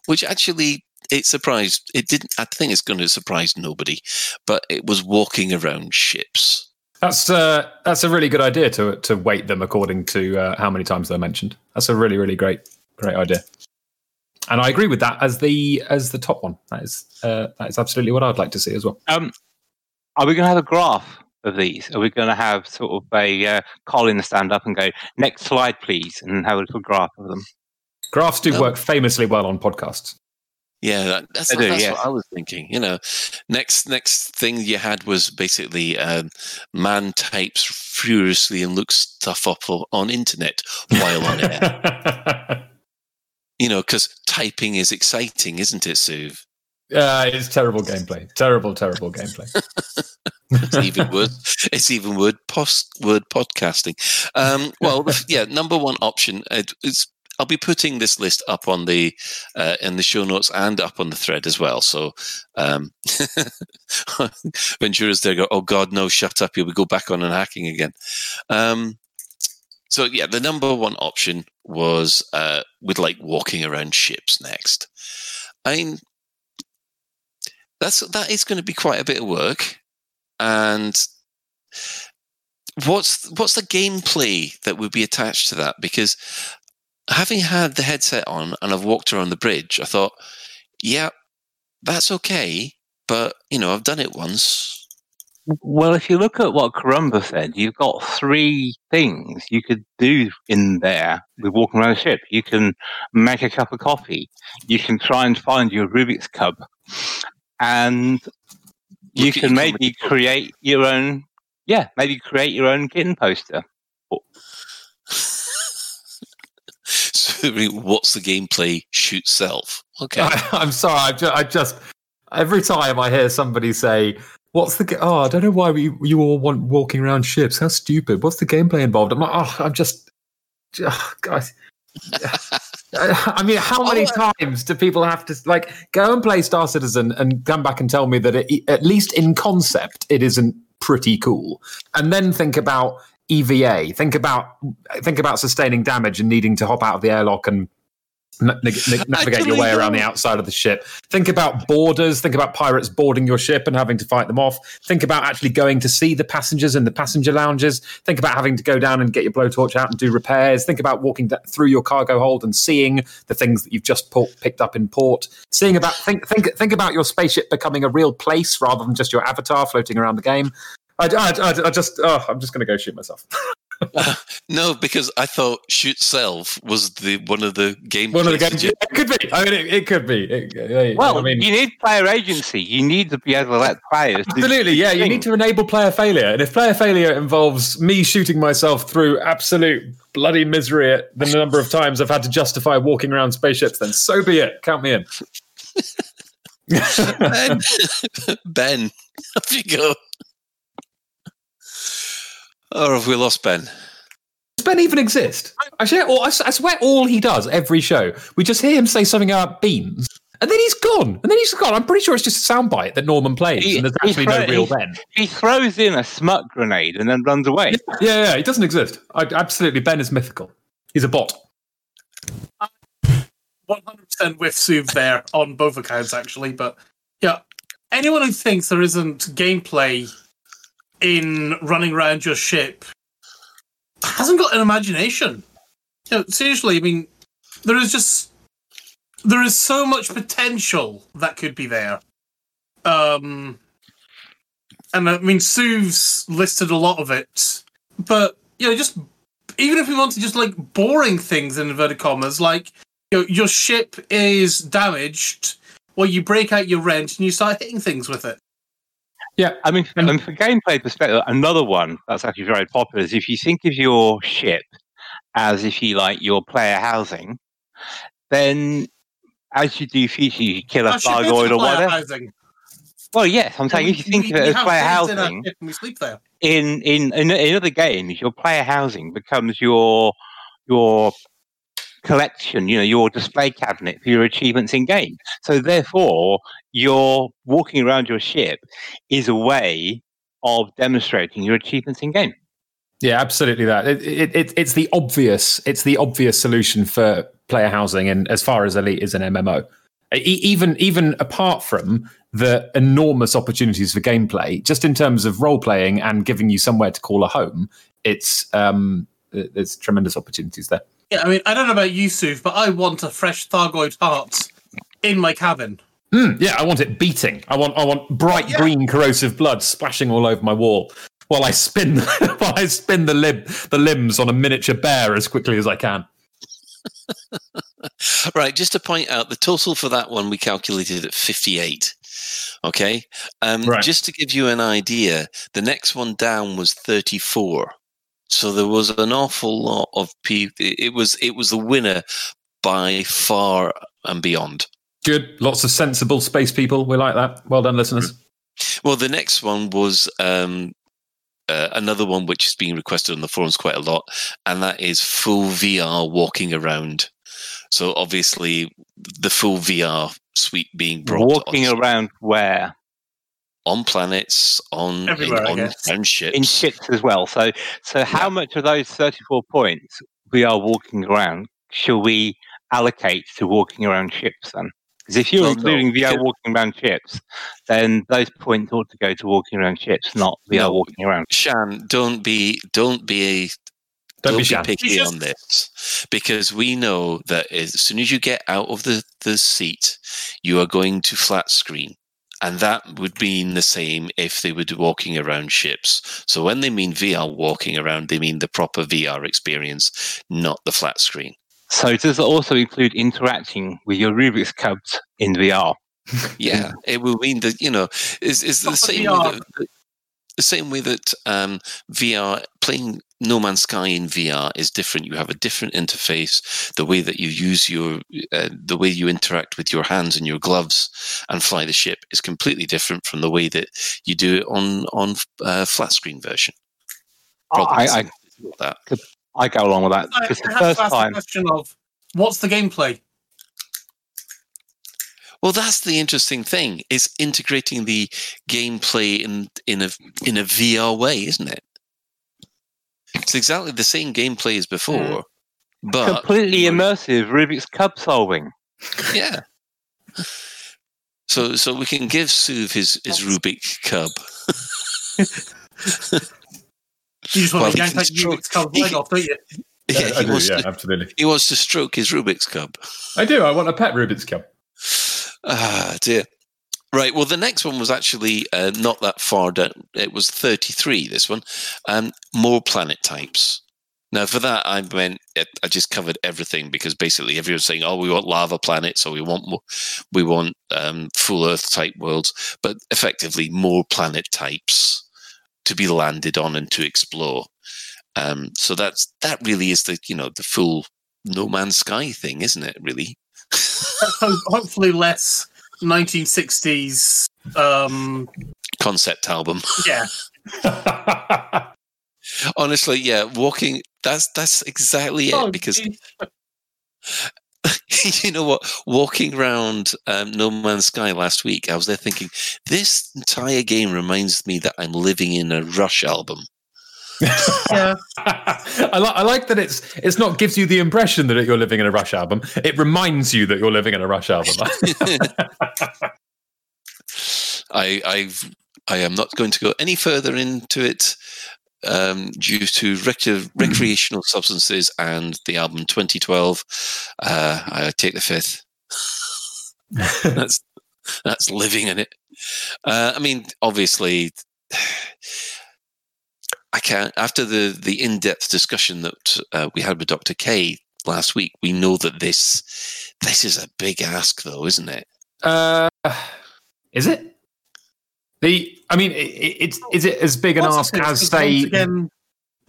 which actually it surprised, it didn't. I think it's going to surprise nobody, but it was walking around ships. That's uh, that's a really good idea to to weight them according to uh, how many times they're mentioned. That's a really really great great idea, and I agree with that as the as the top one. That is uh, that is absolutely what I'd like to see as well. Um, are we going to have a graph of these? Are we going to have sort of a uh, Colin stand up and go next slide, please, and have a little graph of them? Graphs do No. work famously well on podcasts. Yeah, that, that's, do, that's yes. what I was thinking. You know, next next thing you had was basically um, man types furiously and looks stuff up on internet while on air. you know, because typing is exciting, isn't it, Sue? Uh, it's terrible gameplay. Terrible, terrible gameplay. It's even word. It's even word post word podcasting. Um, well, yeah, number one option uh, is. I'll be putting this list up on the uh, in the show notes and up on the thread as well. So um, Ventura's there. Go, oh God, no! Shut up! You'll go back on and hacking again. Um, so yeah, the number one option was uh, with like walking around ships next. I mean, that's that is going to be quite a bit of work and what's what's the gameplay that would be attached to that because having had the headset on and I've walked around the bridge I thought yeah that's okay but you know I've done it once Well, if you look at what Corumba said, you've got three things you could do in there with walking around the ship. You can make a cup of coffee. You can try and find your Rubik's cub, and you Look can maybe create your own. Yeah, maybe create your own kitten poster. what's the gameplay shoot self okay I, I'm sorry. I just, I just every time I hear somebody say, "What's the?" Ga- oh, I don't know why we, you all want walking around ships. How stupid! What's the gameplay involved? I'm like, oh, I'm just, oh, guys. I mean, how many oh, times do people have to like go and play Star Citizen and come back and tell me that it, at least in concept it isn't pretty cool, and then think about EVA, think about think about sustaining damage and needing to hop out of the airlock and na- na- na- navigate your way around the outside of the ship. Think about borders. Think about pirates boarding your ship and having to fight them off. Think about actually going to see the passengers in the passenger lounges. Think about having to go down and get your blowtorch out and do repairs. Think about walking through your cargo hold and seeing the things that you've just port- picked up in port. Seeing about think think think about your spaceship becoming a real place rather than just your avatar floating around the game. I, I, I, I just oh, I'm just going to go shoot myself. No, because I thought shoot self was the one of the game. One of the plays games. that you- It could be. I mean, it, it could be. It- it- Well, I mean, you need player agency. You need to be able to let players. Absolutely, yeah. You need to enable player failure, and if player failure involves me shooting myself through absolute bloody misery at the number of times I've had to justify walking around spaceships, then so be it. Count me in. Ben, Ben, off you go. Or have we lost Ben? Does Ben even exist? I swear, all, I swear, all he does every show, we just hear him say something about beans, and then he's gone, and then he's gone. I'm pretty sure it's just a soundbite that Norman plays, and there's actually throw- no real he- Ben. He throws in a smut grenade and then runs away. Yeah, yeah, he doesn't exist. I, absolutely, Ben is mythical. He's a bot. 100% with Suv there on both accounts, actually. But yeah, anyone who thinks there isn't gameplay in running around your ship hasn't got an imagination. You know, seriously, I mean, there is just there is so much potential that could be there. Um, and I mean, Sue's listed a lot of it, but you know, just even if we want to just like boring things in inverted commas, like you know, your ship is damaged, well, you break out your wrench and you start hitting things with it. Yeah, I mean, from, and from gameplay perspective, another one that's actually very popular is if you think of your ship as if you like your player housing, then as you do features, you kill a oh, ship Thargoid or whatever. housing. Well, yes, I'm saying We- if you think we- of it as player beds in our housing, we sleep there. in in in, in other games, your player housing becomes your your collection, you know, your display cabinet for your achievements in game. So therefore, your walking around your ship is a way of demonstrating your achievements in game. Yeah, absolutely. That it, it, it, it's the obvious. It's the obvious solution for player housing, and as far as Elite is an MMO, E- even even apart from the enormous opportunities for gameplay, just in terms of role playing and giving you somewhere to call a home, it's um, th- there's tremendous opportunities there. Yeah, I mean, I don't know about you, Suv, but I want a fresh Thargoid heart in my cabin. Mm, yeah, I want it beating. I want I want bright green corrosive blood splashing all over my wall while I spin while I spin the limb the limbs on a miniature bear as quickly as I can. Right, just to point out, the total for that one we calculated at 58. Okay. Um, Right. Just to give you an idea, the next one down was 34. So there was an awful lot of people. It was it was the winner by far and beyond. Good. Lots of sensible space people. We like that. Well done, listeners. Well, the next one was um, uh, another one which is being requested on the forums quite a lot, and that is full VR walking around. So obviously, the full VR suite being brought Walking on, around where? on planets, on Everywhere, I on, on ships. In ships as well. So so how much of those thirty four points we are walking around shall we allocate to walking around ships then? Because if you're oh, Well, including VR because- walking around ships, then those points ought to go to walking around ships, not VR No. walking around. Shan, don't be don't be a Don't don't be be picky just- on this because we know that as soon as you get out of the, the seat, you are going to flat screen. And that would mean the same if they were walking around ships. So when they mean VR walking around, they mean the proper VR experience, not the flat screen. So does it also include interacting with your Rubik's cubes in VR? Yeah, it will mean that you know is is the same way that, the same way that um, VR playing No Man's Sky in VR is different. You have a different interface. The way that you use your uh, the way you interact with your hands and your gloves and fly the ship is completely different from the way that you do it on on uh, flat screen version. Probably I, I, that. I go along with that. I, Because the I have to first ask time the question of what's the gameplay? Well, that's the interesting thing is integrating the gameplay in in a in a VR way, isn't it? It's exactly the same gameplay as before, mm. But Completely immersive Rubik's Cube solving. yeah. So so we can give Suv his his Rubik cub. You just want Well, to he yank that Rubik's Cube leg off, don't you? Yeah, I he do, wants yeah, to, absolutely. he wants to stroke his Rubik's cub. I do. I want a pet Rubik's Cube. Ah, dear. Right. Well, the next one was actually uh, not that far down. It was 33, this one. Um, more planet types. Now, for that, I went, I just covered everything because basically everyone's saying, oh, we want lava planets or we want more, we want um, full Earth type worlds, but effectively more planet types to be landed on and to explore. Um, so that's that really is the you know the full No Man's Sky thing, isn't it? Really, Hopefully less 1960s. Um, concept album. yeah. Honestly, yeah, walking. That's that's exactly it. Oh, because geez. you know what, walking around um, No Man's Sky last week, I was there thinking, this entire game reminds me that I'm living in a Rush album. yeah. I, li- I like that it's it's not gives you the impression that you're living in a Rush album. It reminds you that you're living in a Rush album. I I've I am not going to go any further into it um, due to rec- recreational substances and the album 2012. Uh, I take the fifth. that's that's living in it. Uh, I mean, obviously, I can't. After the the in depth discussion that uh, we had with Doctor K last week, we know that this this is a big ask, though, isn't it? uh, is it? The I mean, i i- it's is it as big an What's ask it? as say? again,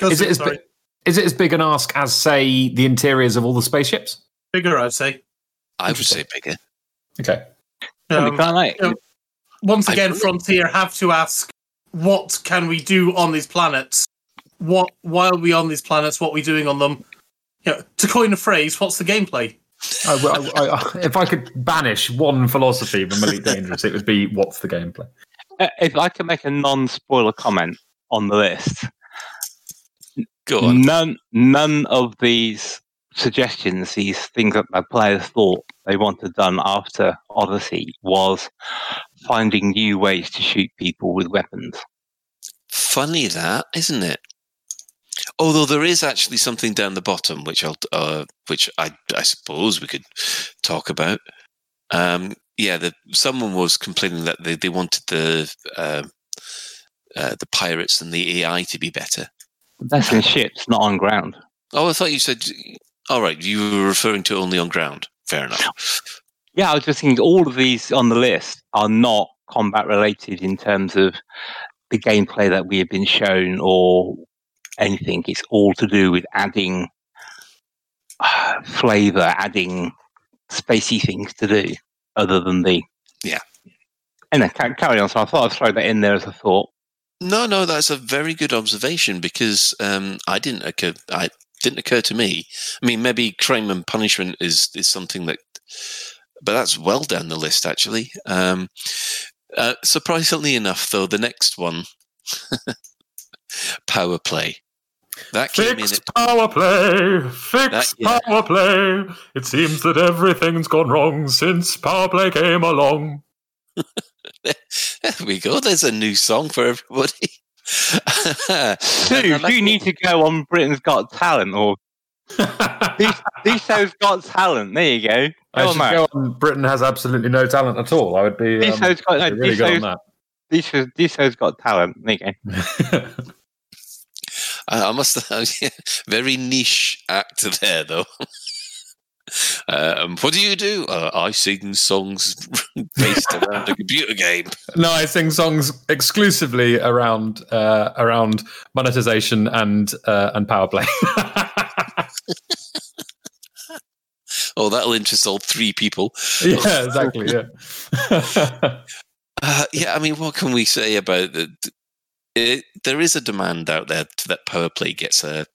Is it as sorry. big? Is it as big an ask as say the interiors of all the spaceships? bigger? I'd say. I would say bigger. Okay. Um, can't, like, you know, once again, agree. Frontier have to ask, what can we do on these planets? What while we on these planets? What are we doing on them? You know, to coin a phrase, what's the gameplay? I, I, I, if I could banish one philosophy from Elite Dangerous, it would be what's the gameplay. Uh, if I can make a non-spoiler comment on the list, Go on. none none of these suggestions, these things that the players thought they wanted done after Odyssey, was finding new ways to shoot people with weapons. Funny that, isn't it? Although there is actually something down the bottom, which I'll, uh, which I, I suppose we could talk about. Um, yeah, the, someone was complaining that they, they wanted the uh, uh, the pirates and the AI to be better. That's in ships, not on ground. Oh, I thought you said. All right, you were referring to only on ground. Fair enough. Yeah, I was just thinking all of these on the list are not combat related in terms of the gameplay that we have been shown or anything. It's all to do with adding uh, flavor, adding spacey things to do other than the. Yeah. Anyway, carry on. So I thought I'd throw that in there as a thought. No, no, that's a very good observation because um, I didn't occur. I didn't occur to me. I mean, maybe crime and punishment is is something that, but that's well down the list actually. Um, uh, surprisingly enough, though, the next one, power play, that came in. Fixed At, power play, fixed That- yeah. power play. It seems that everything's gone wrong since power play came along. there we go. There's a new song for everybody. Sue, And I like- do you need to go on Britain's Got Talent or these, these shows got talent? There you go. I Go on should go on. Britain has absolutely no talent at all. I would be, These um, shows got no, be really these good shows, on these shows, these shows got talent. There you go. I I must have very niche actor there, though. um, what do you do? Uh, I sing songs based around a computer game. no, I sing songs exclusively around uh, around monetization and uh, and power play. Oh, that'll interest all three people. yeah, exactly. Yeah. Uh, yeah, I mean, what can we say about the? It, there is a demand out there that power play gets a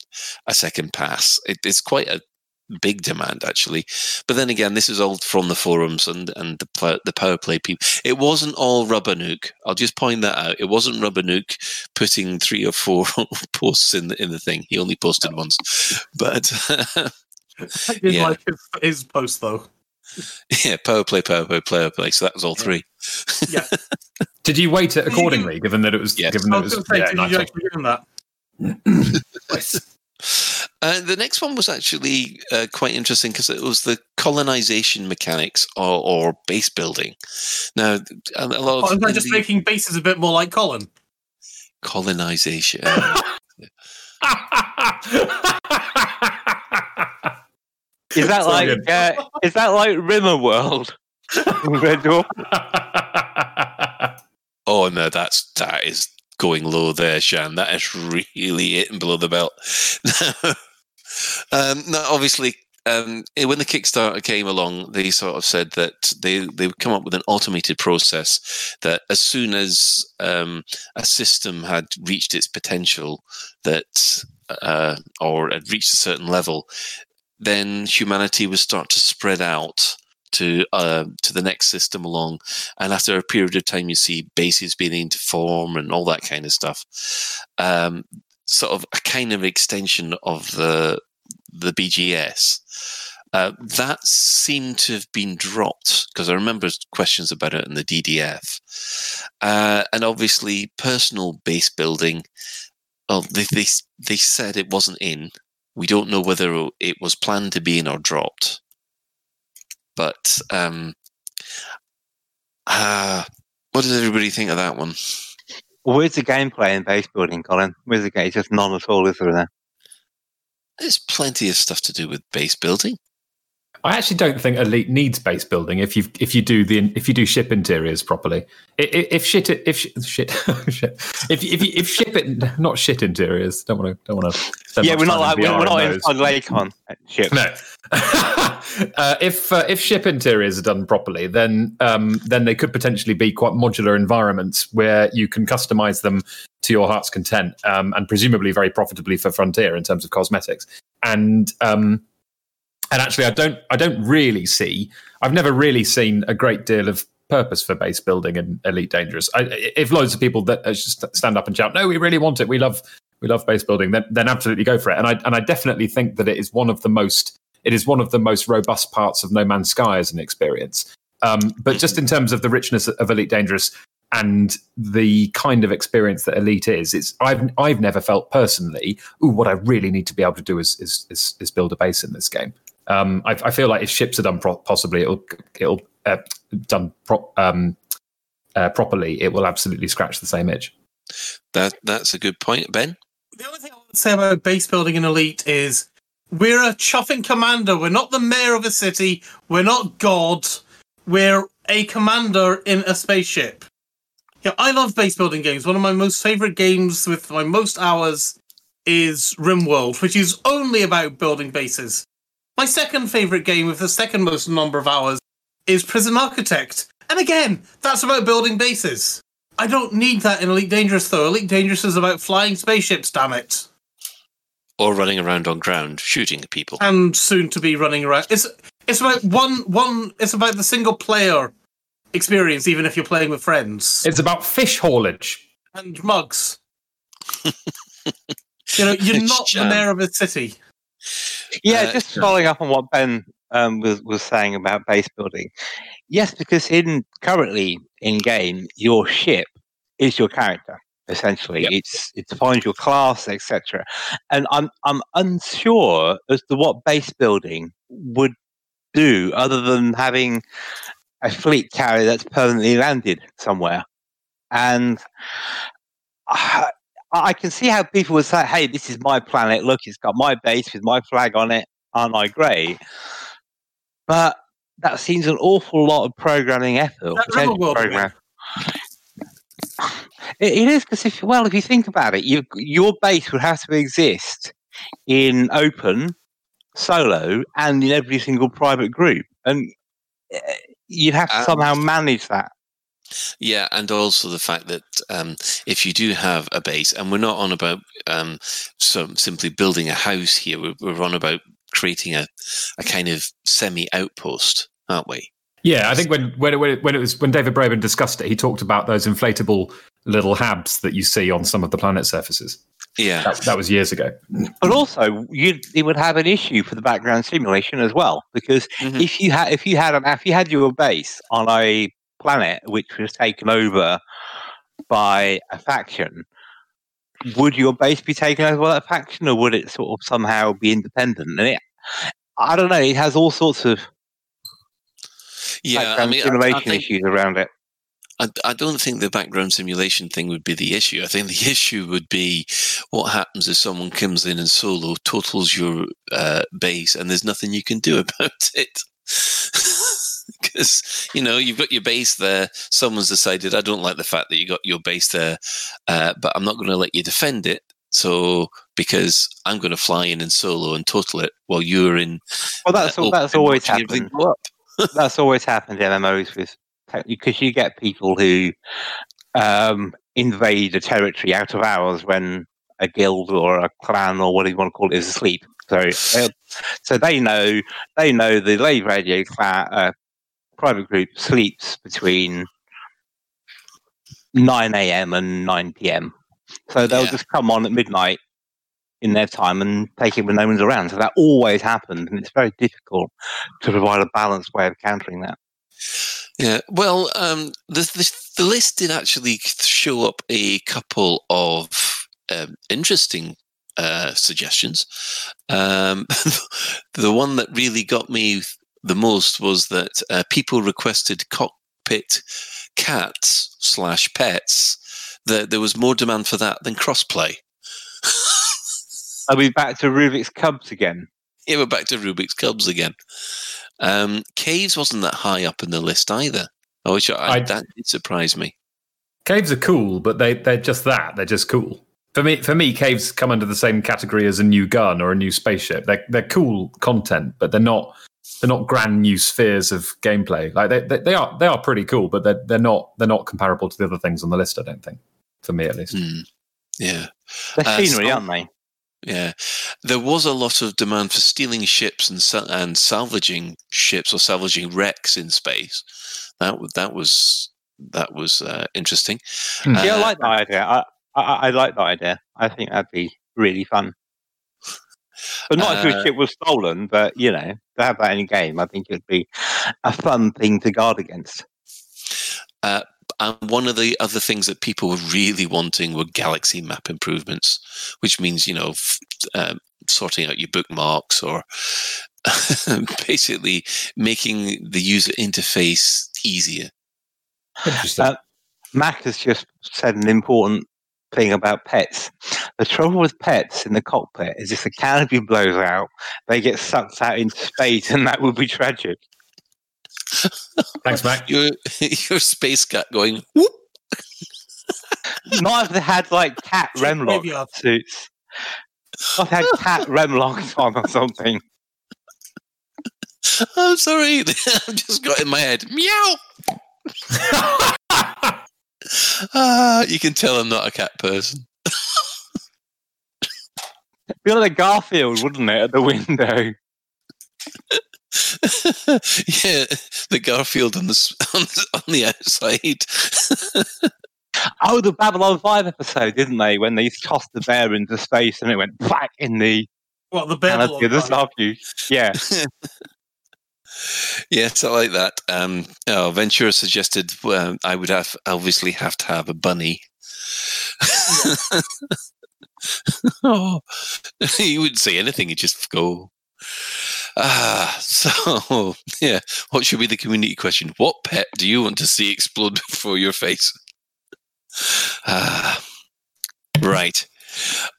a second pass. It, it's quite a big demand, actually. But then again, this is all from the forums and and the the power play people. It wasn't all Rubbernuke. I'll just point that out. It wasn't Rubbernuke putting three or four posts in the in the thing. He only posted once, but I did Yeah. like his, his post though. Yeah, power play, power play, power play. So that was all three. Yeah. Did you weight it accordingly, given that it was Yes. given I that it was was say, yeah, did nice you one. actually that? Uh, the next one was actually uh, quite interesting because it was the colonization mechanics or, or base building. Now, a a lot Oh, of am I just indie- making bases a bit more like Colin? colonization. Is that So like uh, is that like Rimmer World? Red Dwarf? oh no, that's that is going low there, Shan. That is really hitting below the belt. um, no, obviously, um, eh, when the Kickstarter came along, they sort of said that they they would come up with an automated process that as soon as um, a system had reached its potential, that uh, or had reached a certain level, then humanity would start to spread out to uh, to the next system along, and after a period of time, you see bases beginning to form and all that kind of stuff. Um, sort of a kind of extension of the the BGS. Uh, that seemed to have been dropped because I remember questions about it in the DDF, uh, and obviously personal base building. Well, they, they they said it wasn't in. We don't know whether it was planned to be in or dropped. But um, uh, what does everybody think of that one? Where's the gameplay in base building, Colin? Where's the game? It's just none at all, is there? There? There's plenty of stuff to do with base building. I actually don't think Elite needs base building if you if you do the if you do ship interiors properly. If shit if shit shit if if if ship it not shit interiors don't want to don't want to. yeah, we're not like we're, we're not inside Lakon ship. No. uh, if uh, if ship interiors are done properly, then um, then they could potentially be quite modular environments where you can customize them to your heart's content, um, and presumably very profitably for Frontier in terms of cosmetics. And um, and actually, I don't I don't really see. I've never really seen a great deal of purpose for base building in Elite Dangerous. I, if loads of people that uh, just stand up and shout, "No, we really want it. We love we love base building," then then absolutely go for it. And I and I definitely think that it is one of the most it is one of the most robust parts of No Man's Sky as an experience. Um, but just in terms of the richness of Elite Dangerous and the kind of experience that Elite is, it's I've I've never felt personally, ooh, what I really need to be able to do is is is, is build a base in this game. Um, I, I feel like if ships are done pro- possibly, it'll it'll uh, done pro- um, uh, properly, it will absolutely scratch the same itch. That that's a good point, Ben. The only thing I would say about base building in Elite is we're a chuffing commander. We're not the mayor of a city. We're not God. We're a commander in a spaceship. Yeah, I love base building games. One of my most favorite games with my most hours is RimWorld, which is only about building bases. My second favorite game with the second most number of hours is Prison Architect. And again, that's about building bases. I don't need that in Elite Dangerous though. Elite Dangerous is about flying spaceships, damn it. Or running around on ground shooting at people. And soon to be running around. It's it's about one one it's about the single player experience, even if you're playing with friends. It's about fish haulage. And mugs. you know, you're not the mayor of a city. Yeah, Uh, just following up on what Ben um, was was saying about base building. Yes, because in currently in game, your ship is your character. Essentially, it's it defines your class, etc. And I'm I'm unsure as to what base building would do other than having a fleet carrier that's permanently landed somewhere. And I, can see how people would say, "Hey, this is my planet. Look, it's got my base with my flag on it. Aren't I great?" But that seems an awful lot of programming effort. That potential Rebel World, program. It, it is because if well, if you think about it, you your base would have to exist in open, solo, and in every single private group, and eh, you'd have to And- somehow manage that. Yeah, and also the fact that um, if you do have a base, and we're not on about um, some, simply building a house here, we're, we're on about creating a, a kind of semi outpost, aren't we? Yeah, I think when when it, when it, was when David Braben discussed it, he talked about those inflatable little habs that you see on some of the planet surfaces. Yeah, that, that was years ago. But also, you it would have an issue for the background simulation as well, because if you had if you had an if you had your base on a planet which was taken over by a faction, would your base be taken over by that faction, or would it sort of somehow be independent? And it, I don't know. It has all sorts of Yeah, I mean, I- I simulation think- issues around it. I, I don't think the background simulation thing would be the issue. I think the issue would be what happens if someone comes in and solo totals your uh, base and there's nothing you can do about it. Because you know you've got your base there. Someone's decided I don't like the fact that you got your base there, uh, but I'm not going to let you defend it. So because I'm going to fly in and solo and total it while you're in. Well, that's uh, that's always happened. that's always happened in MMOs with because you get people who um, invade a territory out of hours when a guild or a clan or whatever you want to call it is asleep. So, they'll- so they know they know the Lave Radio clan, uh, private group sleeps between nine a.m. and nine p.m. So they'll just come on at midnight in their time and take it when no one's around. So that always happens, and it's very difficult to provide a balanced way of countering that. Yeah, well, um, the, the the list did actually show up a couple of um, interesting uh, suggestions. Um, the one that really got me the most was that uh, people requested cockpit cats slash pets. That there was more demand for that than crossplay. Are we back to Rubik's Cubs again? Yeah, we're back to Rubik's Cubs again. Um, Caves wasn't that high up in the list either. Oh, which I, I- that did surprise me. Caves are cool, but they they're just that. They're just cool. For me, for me, caves come under the same category as a new gun or a new spaceship. They're they're cool content, but they're not they're not grand new spheres of gameplay. Like they, they, they are they are pretty cool, but they're they're not they're not comparable to the other things on the list. I don't think, for me at least. Yeah. They're Uh, scenery, so- aren't they? Yeah, there was a lot of demand for stealing ships and sal- and salvaging ships or salvaging wrecks in space. That w- that was that was uh, interesting. yeah, I Uh, like that idea. I, I, I like that idea. I think that'd be really fun. But not as if your Uh, ship was stolen, but you know, to have that in a game, I think it'd be a fun thing to guard against. Uh, and one of the other things that people were really wanting were galaxy map improvements, which means you know f- um, sorting out your bookmarks or basically making the user interface easier. Uh, Mac has just said an important thing about pets. The trouble with pets in the cockpit is if the canopy blows out, they get sucked out into space, and that would be tragic. Thanks, Mac. Your your space cat going whoop. Not if they had like cat remlock graveyard. suits. Not if they had cat remlocks on or something. I'm sorry, I've just got in my head meow. Ah, you can tell I'm not a cat person. Be like Garfield, wouldn't it, at the window? yeah, the Garfield on the on the, on the outside. Oh, the Babylon 5 episode, didn't they? When they tossed the bear into space and it went back in the What the canopy of the Starview. Yeah. yes, I like that. Um, oh, Ventura suggested um, I would have obviously have to have a bunny. oh, he wouldn't say anything; he'd just go. Ah, so yeah. What should be the community question? What pet do you want to see explode before your face? Ah, right.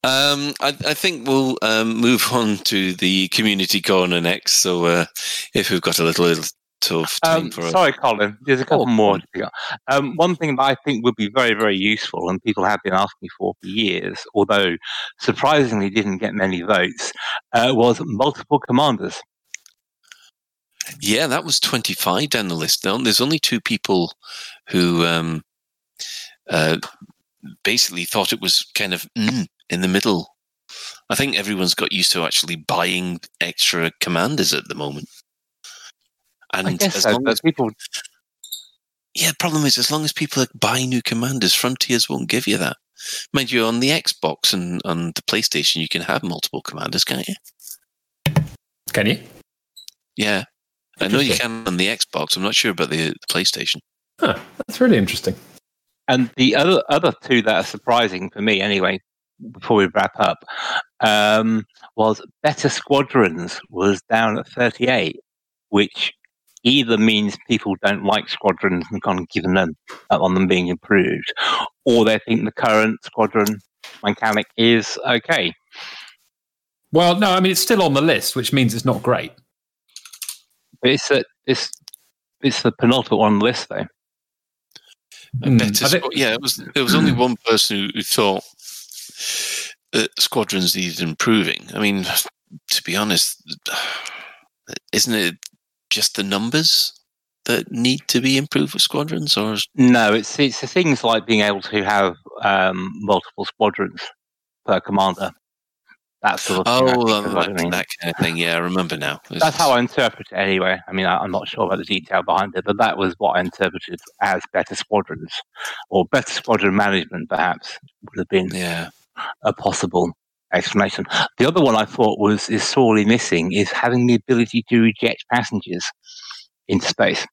Um, I, I think we'll um, move on to the community corner next. So, uh, if we've got a little, little time Um, sorry, Colin. There's a couple more. to go. Um, one thing that I think would be very, very useful, and people have been asking for for years, although surprisingly didn't get many votes, uh, was multiple commanders. Yeah, that was 25 down the list. Now, there's only two people who um, uh, basically thought it was kind of mm, in the middle. I think everyone's got used to actually buying extra commanders at the moment. And I guess as so, long as people Yeah, the problem is as long as people buy new commanders, Frontiers won't give you that. Mind you, on the Xbox and on the PlayStation, you can have multiple commanders, can't you? Can you? Yeah. I know you can on the Xbox. I'm not sure about the, the PlayStation. Huh, that's really interesting. And the other other two that are surprising for me, anyway, before we wrap up, um, was Better Squadrons was down at 38, which either means people don't like squadrons and kind of given them up on them being improved, or they think the current squadron mechanic is okay. Well, no, I mean it's still on the list, which means it's not great. But it's a, it's it's the penultimate one on the list, though. Better hmm. think- yeah, it was. There was only one person who, who thought that squadrons needed improving. I mean, to be honest, isn't it just the numbers that need to be improved with squadrons, or No, it's it's the things like being able to have um, multiple squadrons per commander. That sort of thing. Oh, think um, I that, mean. that kind of thing? Yeah, I remember now. That's how I interpret it anyway. I mean, I, I'm not sure about the detail behind it, but that was what I interpreted as better squadrons or better squadron management, perhaps, would have been yeah. a possible explanation. The other one I thought was is sorely missing is having the ability to reject passengers into space.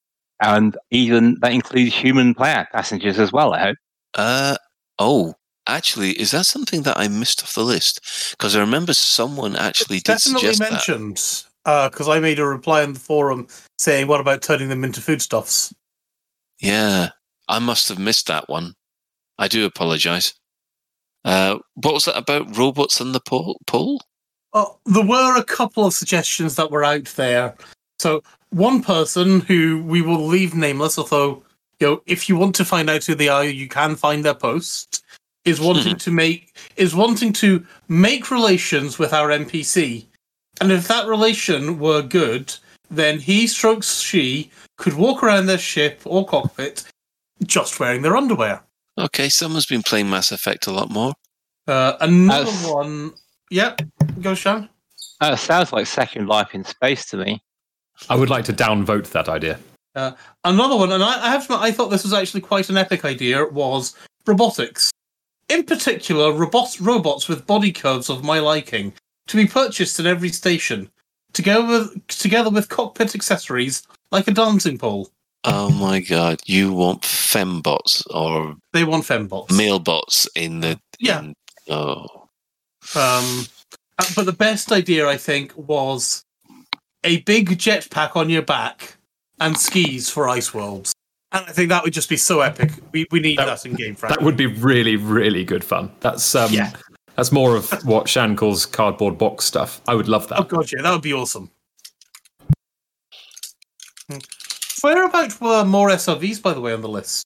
And even that includes human player passengers as well, I hope. Uh oh. Actually, is that something that I missed off the list? Because I remember someone actually did Definitely suggest mentioned because I made a reply on the forum saying, "What about turning them into foodstuffs?" Yeah, I must have missed that one. I do apologize. Uh, what was that about robots and the pole? Oh, there were a couple of suggestions that were out there. So one person who we will leave nameless, although you know, if you want to find out who they are, you can find their post. Is wanting to make is wanting to make relations with our NPC, and if that relation were good, then he strokes she could walk around their ship or cockpit just wearing their underwear. Okay, someone's been playing Mass Effect a lot more. Uh, another That's- one, yep, go Shan. Uh, sounds like Second Life in space to me. I would like to downvote that idea. Uh, another one, and I, I have to admit, I thought this was actually quite an epic idea, was robotics. In particular, robots, robots with body curves of my liking to be purchased at every station, together with, together with cockpit accessories like a dancing pole. Oh my god, you want fembots or They want fembots. mailbots in the Yeah. in- oh, Um, uh, but the best idea, I think, was a big jetpack on your back and skis for ice worlds. And I think that would just be so epic. We, we need that, in game, frankly. That would be really, really good fun. That's um, Yeah. that's more of what Shan calls cardboard box stuff. I would love that. Oh god, yeah, that would be awesome. Hmm. Whereabout were more SRVs, by the way, on the list?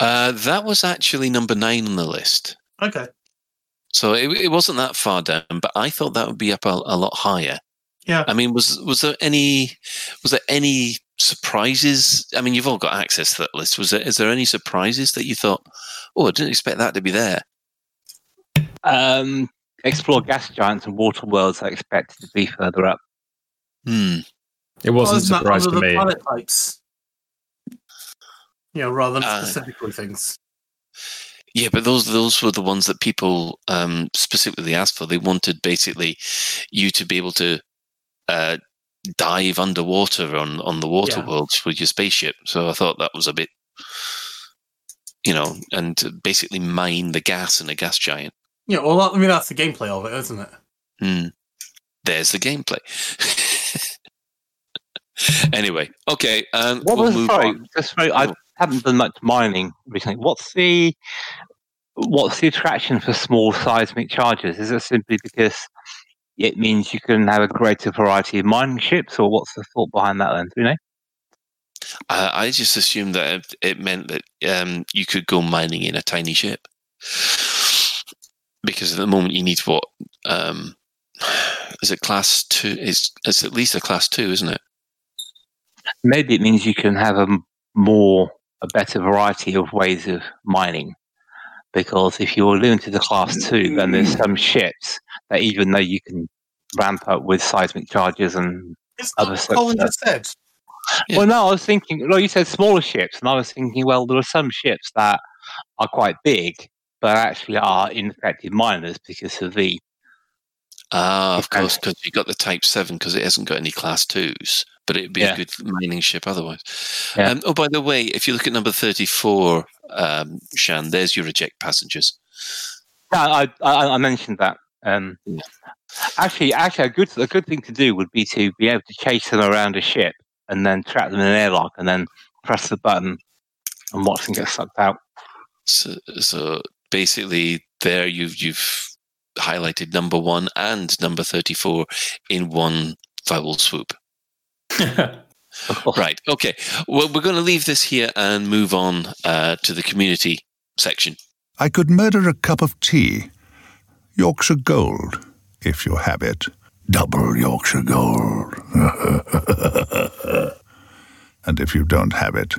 uh, that was actually number nine on the list. Okay. So it, it wasn't that far down, but I thought that would be up a, a lot higher. Yeah. I mean, was was there any was there any surprises? I mean, you've all got access to that list. Was there is there any surprises that you thought, oh, I didn't expect that to be there? Um, explore gas giants and water worlds I expected to be further up. Hmm. It wasn't Oh, isn't that surprised under to me. planet types? You know, rather than Uh, specifically things. Yeah, but those those were the ones that people um, specifically asked for. They wanted basically you to be able to uh, dive underwater on on the water Yeah. worlds with your spaceship. So I thought that was a bit, you know, and basically mine the gas in a gas giant. Yeah, well, I mean, that's the gameplay of it, isn't it? Hmm. There's the gameplay. anyway, okay. Um, What we'll was move sorry, on. just very, I haven't done much mining recently. What's the what's the attraction for small seismic charges? Is it simply because it means you can have a greater variety of mining ships, or what's the thought behind that? Then, do you know? Uh, I just assumed that it, it meant that um, you could go mining in a tiny ship. Because at the moment you need what? Um, is it class two? It's, it's at least a class two, isn't it? Maybe it means you can have a more, a better variety of ways of mining. Because if you're limited to the class two, then there's some ships that even though you can ramp up with seismic charges and It's other not what Colin stuff, just said. Well, no, I was thinking. Well, you said smaller ships, and I was thinking, well, there are some ships that are quite big, but actually are ineffective miners because of the. Ah, of course, because you got the Type Seven because it hasn't got any Class Twos, but it'd be Yeah. a good mining ship otherwise. Yeah. Um, oh, by the way, if you look at number thirty-four, um, Shan, there's your eject passengers. Yeah, I, I, I mentioned that. Um, Actually, actually, a good a good thing to do would be to be able to chase them around a ship and then trap them in an airlock and then press the button and watch them get sucked out. So, so basically, there you've you've highlighted number one and number thirty-four in one foul swoop. right. Okay. Well, we're going to leave this here and move on uh, to the community section. I could murder a cup of tea. Yorkshire Gold, if you have it. Double Yorkshire Gold. and if you don't have it,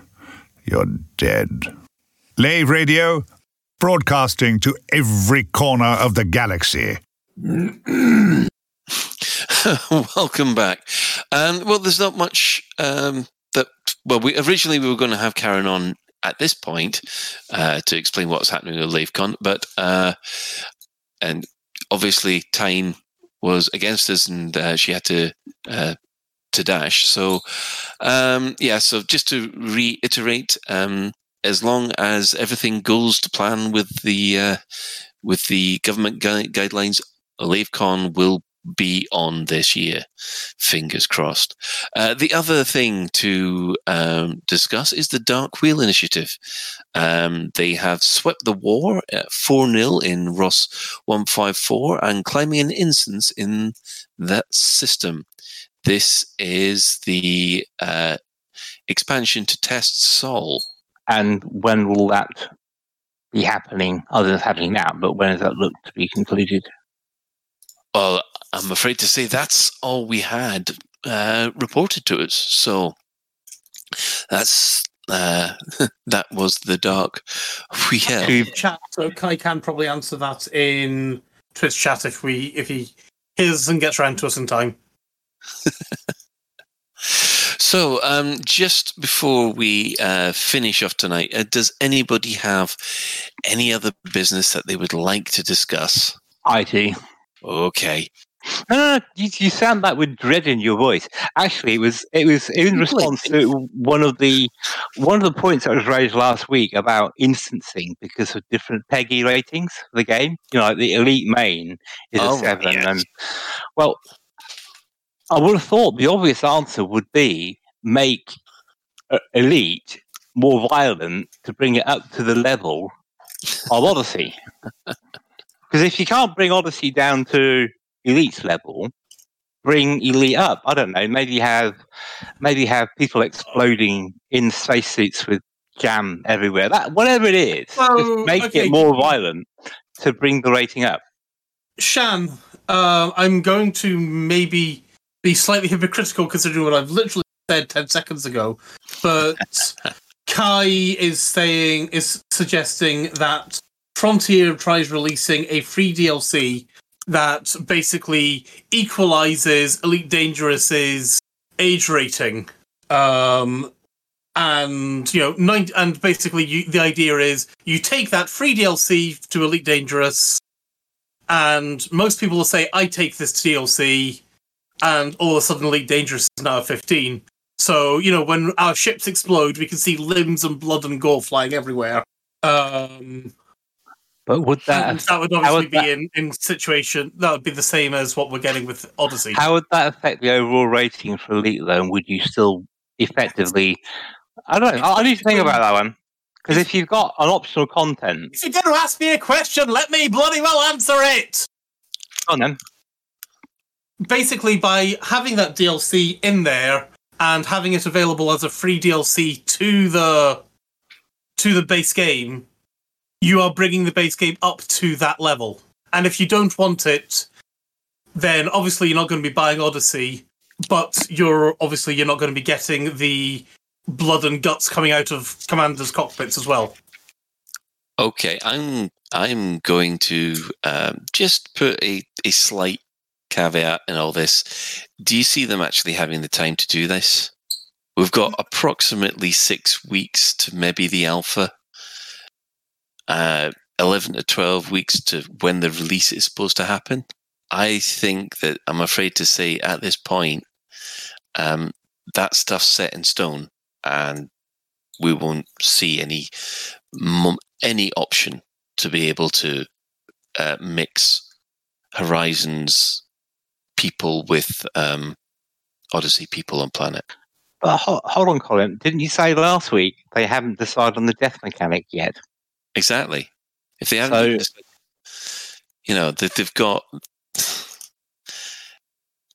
you're dead. Lave Radio, broadcasting to every corner of the galaxy. Welcome back. Um, well, there's not much um, that. Well, we originally we were going to have Karen on at this point uh, to explain what's happening with LaveCon, but uh, and obviously time was against us, and uh, she had to uh, to dash. So um, yeah, so just to reiterate, um, as long as everything goes to plan with the uh, with the government gui- guidelines, LaveCon will be on this year. Fingers crossed. Uh, the other thing to um, discuss is the Dark Wheel Initiative. Um, they have swept the war at 4 0 in Ross 154 and climbing an instance in that system. This is the uh, expansion to test Sol. And when will that be happening? Other than it's happening now, but when does that look to be concluded? Well, I'm afraid to say that's all we had uh, reported to us. So that's uh, that was the dark wheel. Chat. So Kai can probably answer that in Twitch chat if we if he hears and gets around to us in time. So, um, just before we uh, finish off tonight, uh, does anybody have any other business that they would like to discuss? I do. Okay. No. You, you sound like with dread in your voice. Actually, it was it was in response to one of the one of the points that was raised last week about instancing because of different PEGI ratings for the game. You know, like the elite main is Oh, a seven, yes. and well, I would have thought the obvious answer would be make uh, elite more violent to bring it up to the level of Odyssey. Because if you can't bring Odyssey down to Elite's level, bring Elite up. I don't know. Maybe have maybe have people exploding in spacesuits with jam everywhere. That whatever it is, Well, just make okay. it more violent to bring the rating up. Shan, uh, I'm going to maybe be slightly hypocritical considering what I've literally said 10 seconds ago, but Kai is saying, is suggesting that Frontier tries releasing a free DLC that basically equalizes Elite Dangerous's age rating. Um, and you know, nine, and basically, you, the idea is you take that free DLC to Elite Dangerous, and most people will say, "I take this DLC," and all of a sudden, Elite Dangerous is now fifteen. So you know, when our ships explode, we can see limbs and blood and gore flying everywhere. Um, But would that that would obviously would be that- in, in situation that would be the same as what we're getting with Odyssey. How would that affect the overall rating for Elite though? And would you still effectively? I don't know. I need to think about that one because if you've got an optional content, If you're going to ask me a question, let me bloody well answer it. on then. Basically, by having that DLC in there and having it available as a free DLC to the to the base game, you are bringing the base game up to that level. And if you don't want it, then obviously you're not going to be buying Odyssey, but you're obviously you're not going to be getting the blood and guts coming out of commanders' cockpits as well. Okay, I'm I'm going to um, just put a, a slight caveat in all this. Do you see them actually having the time to do this We've got approximately six weeks to maybe the alpha. Uh, 11 to 12 weeks to when the release is supposed to happen. I think that I'm afraid to say at this point, um, that stuff's set in stone and we won't see any any option to be able to uh, mix Horizons people with um, Odyssey people on planet. But ho- hold on, Colin. Didn't you say last week they haven't decided on the death mechanic yet? Exactly. If they haven't, you know, they, they've got.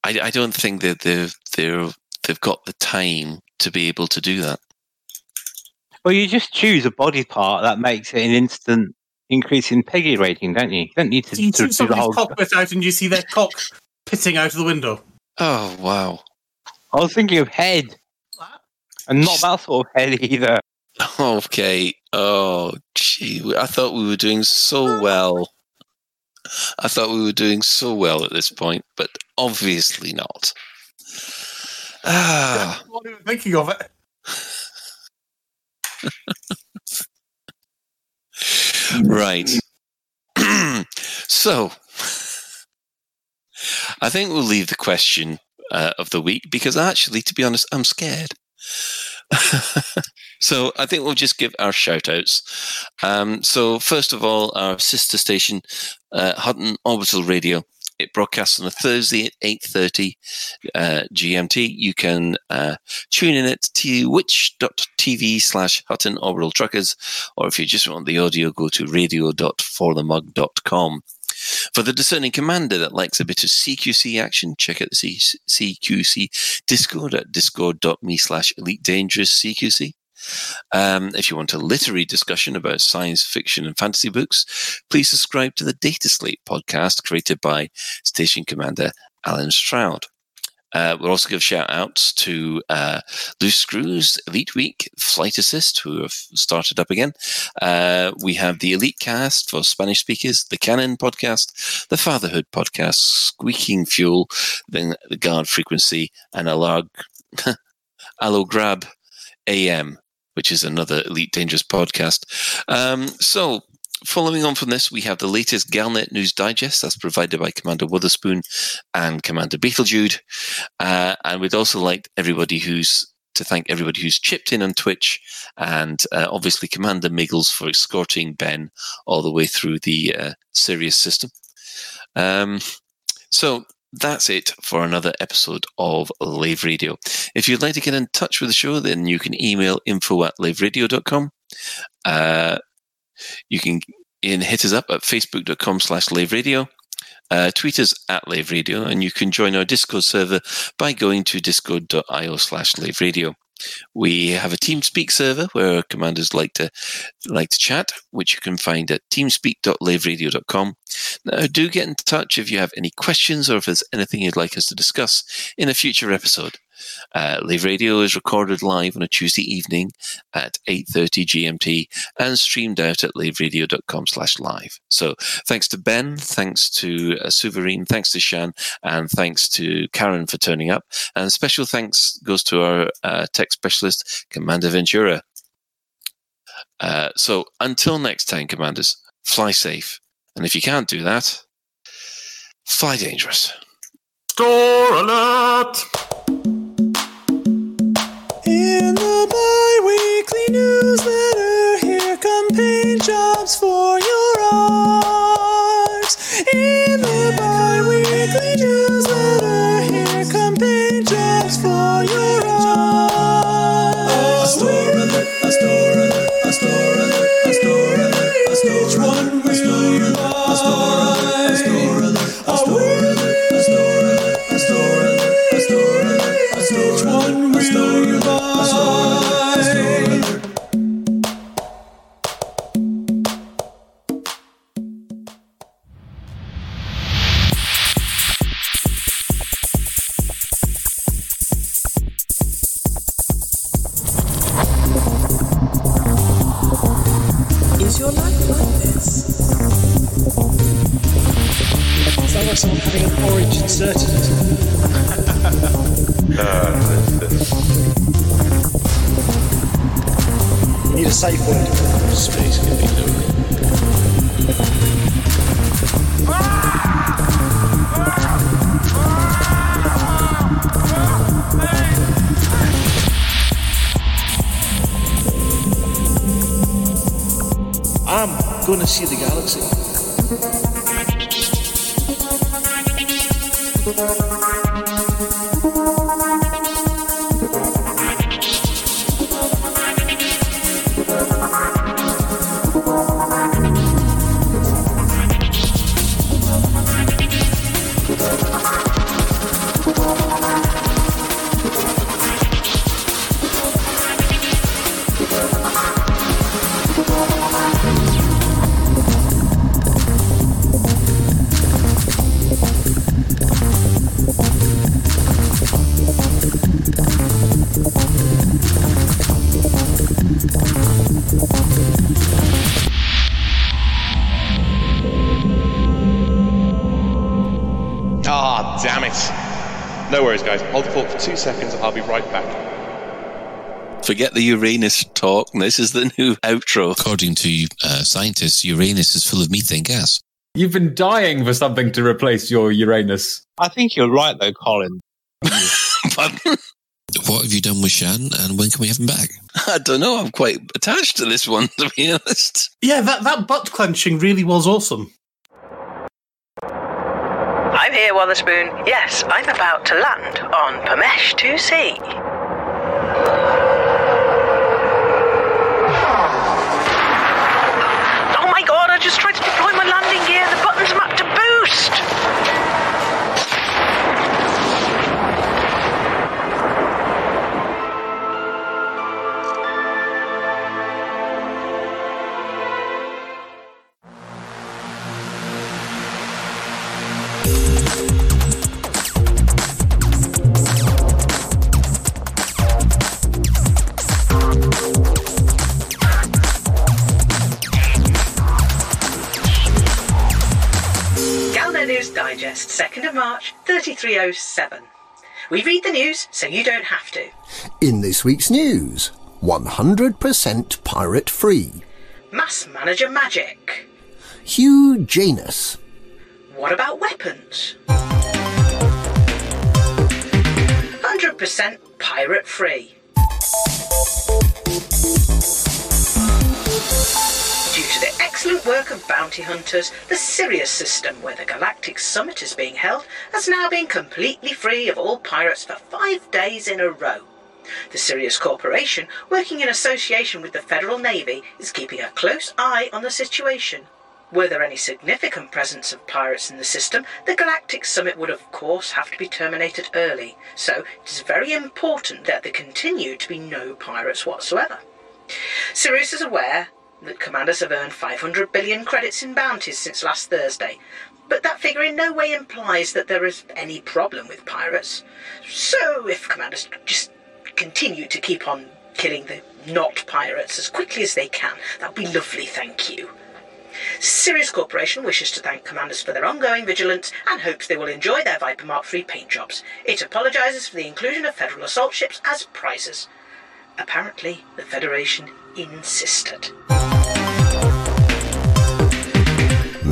I, I don't think that they've they're they've got the time to be able to do that. Well, you just choose a body part that makes it an instant increase in PEGI rating, don't you? You don't need to, You to do the somebody's whole. cockpit out and you see their cock pitting out of the window. Oh wow! I was thinking of head, and not that sort of head either. Okay. Oh, gee. I thought we were doing so well. I thought we were doing so well at this point, but obviously not. Ah. What are you thinking of it? Right. so, I think we'll leave the question uh, of the week because actually, to be honest, I'm scared. so I think we'll just give our shout outs. Um, so first of all, our sister station, uh, Hutton Orbital Radio. It broadcasts on a Thursday at 8.30 uh, GMT. You can uh, tune in at twitch.tv slash Hutton Orbital Truckers, or if you just want the audio, go to radio.forthemug.com. For the discerning commander that likes a bit of CQC action, check out the C- CQC Discord at discord.me slash elite dangerous CQC. Um, if you want a literary discussion about science fiction and fantasy books, please subscribe to the Data Slate podcast created by Station Commander Alan Stroud. Uh, we'll also give shout outs to uh, Loose Screws, Elite Week, Flight Assist, who have started up again. Uh, we have the Elite Cast for Spanish speakers, the Canon podcast, the Fatherhood podcast, Squeaking Fuel, then the Guard Frequency, and Alog, Allograb AM, which is another Elite Dangerous podcast. Um, so, following on from this, we have the latest Galnet News Digest that's provided by Commander Witherspoon and Commander Beetlejude. Uh, and we'd also like everybody who's to thank everybody who's chipped in on Twitch and uh, obviously Commander Miggles for escorting Ben all the way through the uh, Sirius system. Um, so that's it for another episode of Lave Radio. If you'd like to get in touch with the show, then you can email info at laveradio.com. Uh, you can hit us up at facebook.com slash lave radio. Uh, tweet us at Lave Radio, and you can join our Discord server by going to discord.io slash Lave Radio. We have a TeamSpeak server where commanders like to like to chat, which you can find at teamspeak.laveradio.com. Now, do get in touch if you have any questions or if there's anything you'd like us to discuss in a future episode. Uh, Lave Radio is recorded live on a Tuesday evening at 8.30 GMT and streamed out at laveradio.com slash live. So thanks to Ben, thanks to uh, thanks to Shan, and thanks to Karen for turning up. And special thanks goes to our uh, tech specialist, Commander Ventura. Uh, so until next time, Commanders, fly safe. And if you can't do that, fly dangerous. Store alert! Forget the Uranus talk. This is the new outro. According to uh, scientists, Uranus is full of methane gas. You've been dying for something to replace your Uranus. I think you're right, though, Colin. What have you done with Shan, and when can we have him back? I don't know. I'm quite attached to this one, to be honest. Yeah, that, that butt clenching really was awesome. I'm here, Wotherspoon. Yes, I'm about to land on Pamesh 2C. 3307. We read the news so you don't have to. In this week's news, 100% pirate free. Mass Manager Magic. Hugh Janus. What about weapons? 100% pirate free. To the excellent work of bounty hunters, the Sirius system, where the Galactic Summit is being held, has now been completely free of all pirates for five days in a row. The Sirius Corporation, working in association with the Federal Navy, is keeping a close eye on the situation. Were there any significant presence of pirates in the system, the Galactic Summit would of course have to be terminated early, so it is very important that there continue to be no pirates whatsoever. Sirius is aware that commanders have earned 500 billion credits in bounties since last Thursday, but that figure in no way implies that there is any problem with pirates. So if commanders just continue to keep on killing the not pirates as quickly as they can, that would be lovely, thank you. Sirius Corporation wishes to thank commanders for their ongoing vigilance and hopes they will enjoy their Viper Mark III paint jobs. It apologises for the inclusion of Federal assault ships as prizes. Apparently, the Federation insisted.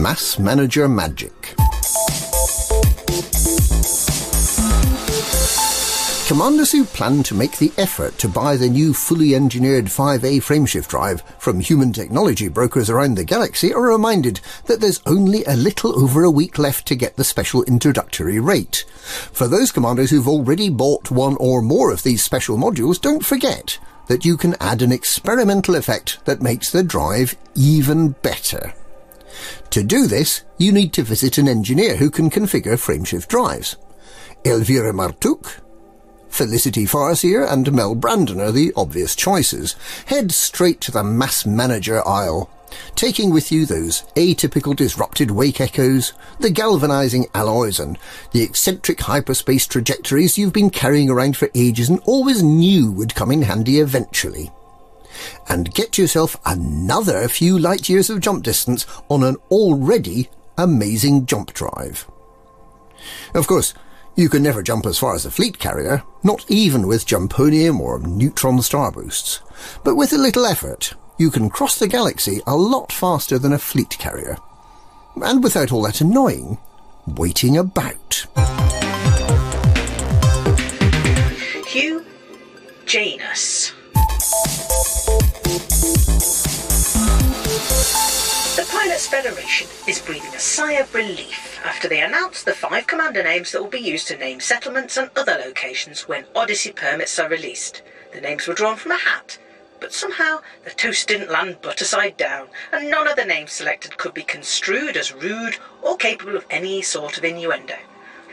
Mass Manager Magic. Commanders who plan to make the effort to buy the new fully engineered 5A frameshift drive from human technology brokers around the galaxy are reminded that there's only a little over a week left to get the special introductory rate. For those commanders who've already bought one or more of these special modules, don't forget that you can add an experimental effect that makes the drive even better. To do this, you need to visit an engineer who can configure frameshift drives. Elvira Martuuk, Felicity Farseer and Mel Brandon are the obvious choices. Head straight to the Mass Manager aisle, taking with you those atypical disrupted wake echoes, the galvanizing alloys and the eccentric hyperspace trajectories you've been carrying around for ages and always knew would come in handy eventually. And get yourself another few light years of jump distance on an already amazing jump drive. Of course, You can never jump as far as a fleet carrier, not even with jumponium or neutron star boosts. But with a little effort, you can cross the galaxy a lot faster than a fleet carrier. And without all that annoying waiting about. Hugh Janus. The Pilots Federation is breathing a sigh of relief after they announced the five commander names that will be used to name settlements and other locations when Odyssey permits are released. The names were drawn from a hat, but somehow the toast didn't land butter side down, and none of the names selected could be construed as rude or capable of any sort of innuendo.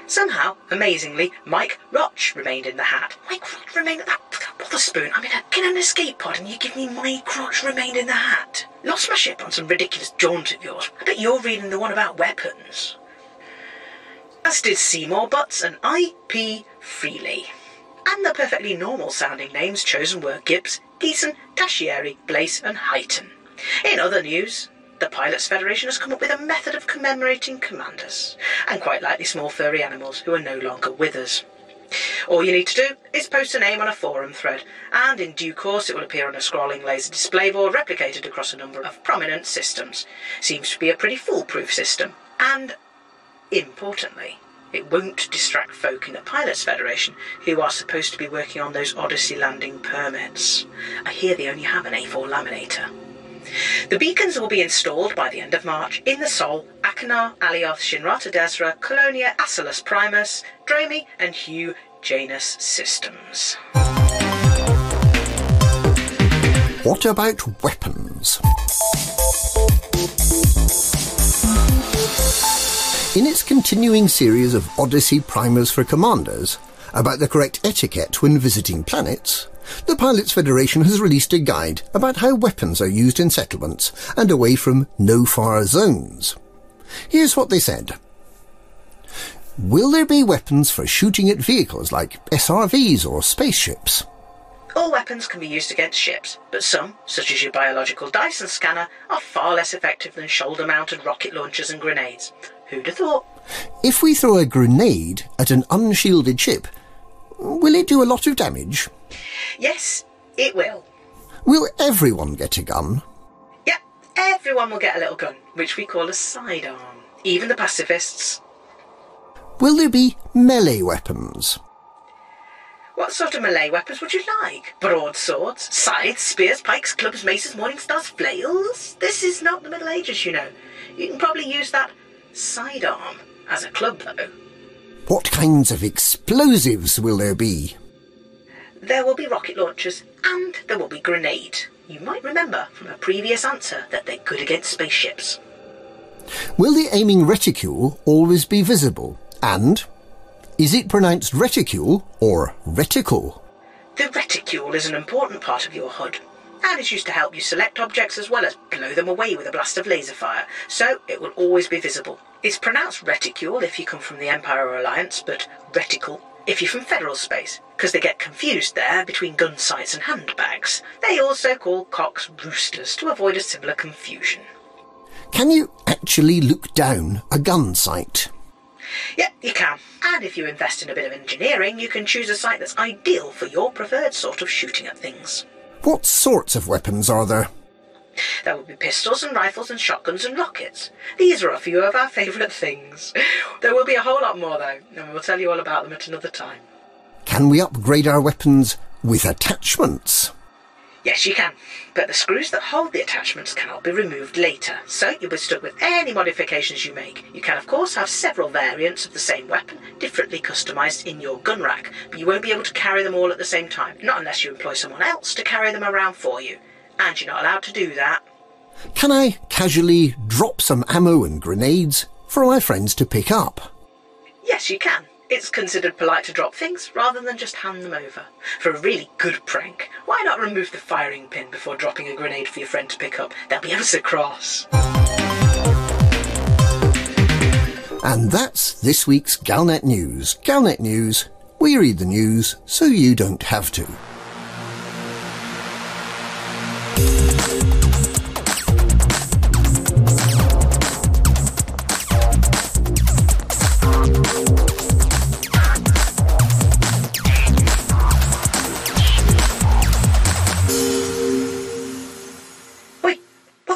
Somehow, amazingly, Mike Roch remained in the hat. Mike Roch remained that Wotherspoon. I'm in a, in an escape pod and you give me Mike Roch remained in the hat. Lost my ship on some ridiculous jaunt of yours. I bet you're reading the one about weapons. As did Seymour Butts and I.P. Freely. And the perfectly normal sounding names chosen were Gibbs, Geeson, Tashieri, Blaze, and Heighton. In other news, the Pilots Federation has come up with a method of commemorating commanders, and quite likely small furry animals who are no longer with us. All you need to do is post a name on a forum thread, and in due course it will appear on a scrolling laser display board replicated across a number of prominent systems. Seems to be a pretty foolproof system, and importantly, it won't distract folk in the Pilots Federation who are supposed to be working on those Odyssey landing permits. I hear they only have an A4 laminator. The beacons will be installed by the end of March in the Sol, Achenar, Alioth, Shinrarta Dezhra, Colonia, Asellus Primus, Dromi, and Hugh Janus systems. What about weapons? In its continuing series of Odyssey primers for commanders about the correct etiquette when visiting planets, the Pilots Federation has released a guide about how weapons are used in settlements and away from no-fire zones. Here's what they said. Will there be weapons for shooting at vehicles like SRVs or spaceships? All weapons can be used against ships, but some, such as your biological Dyson scanner, are far less effective than shoulder mounted rocket launchers and grenades. Who'd have thought? If we throw a grenade at an unshielded ship, will it do a lot of damage? Yes, it will. Will everyone get a gun? Yep, everyone will get a little gun, which we call a sidearm. Even the pacifists. Will there be melee weapons? What sort of melee weapons would you like? Broadswords, scythes, spears, pikes, clubs, maces, morning stars, flails? This is not the Middle Ages, you know. You can probably use that sidearm as a club, though. What kinds of explosives will there be? There will be rocket launchers and there will be grenade. You might remember from a previous answer that they're good against spaceships. Will the aiming reticule always be visible? And is it pronounced reticule or reticle? The reticule is an important part of your HUD and is used to help you select objects as well as blow them away with a blast of laser fire, so it will always be visible. It's pronounced reticule if you come from the Empire or Alliance, but reticle if you're from Federal space, because they get confused there between gun sights and handbags. They also call cocks roosters to avoid a similar confusion. Can you actually look down a gun sight? Yep, you can. And if you invest in a bit of engineering, you can choose a site that's ideal for your preferred sort of shooting at things. What sorts of weapons are there? There will be pistols and rifles and shotguns and rockets. These are a few of our favourite things. There will be a whole lot more though, and we'll tell you all about them at another time. Can we upgrade our weapons with attachments? Yes, you can, but the screws that hold the attachments cannot be removed later, so you'll be stuck with any modifications you make. You can, of course, have several variants of the same weapon, differently customised in your gun rack, but you won't be able to carry them all at the same time, not unless you employ someone else to carry them around for you. And you're not allowed to do that. Can I casually drop some ammo and grenades for my friends to pick up? Yes, you can. It's considered polite to drop things rather than just hand them over. For a really good prank, why not remove the firing pin before dropping a grenade for your friend to pick up? They'll be ever so cross. And that's this week's Galnet News. Galnet News, we read the news so you don't have to.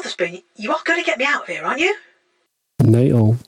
Osborne, you are going to get me out of here, aren't you? NATO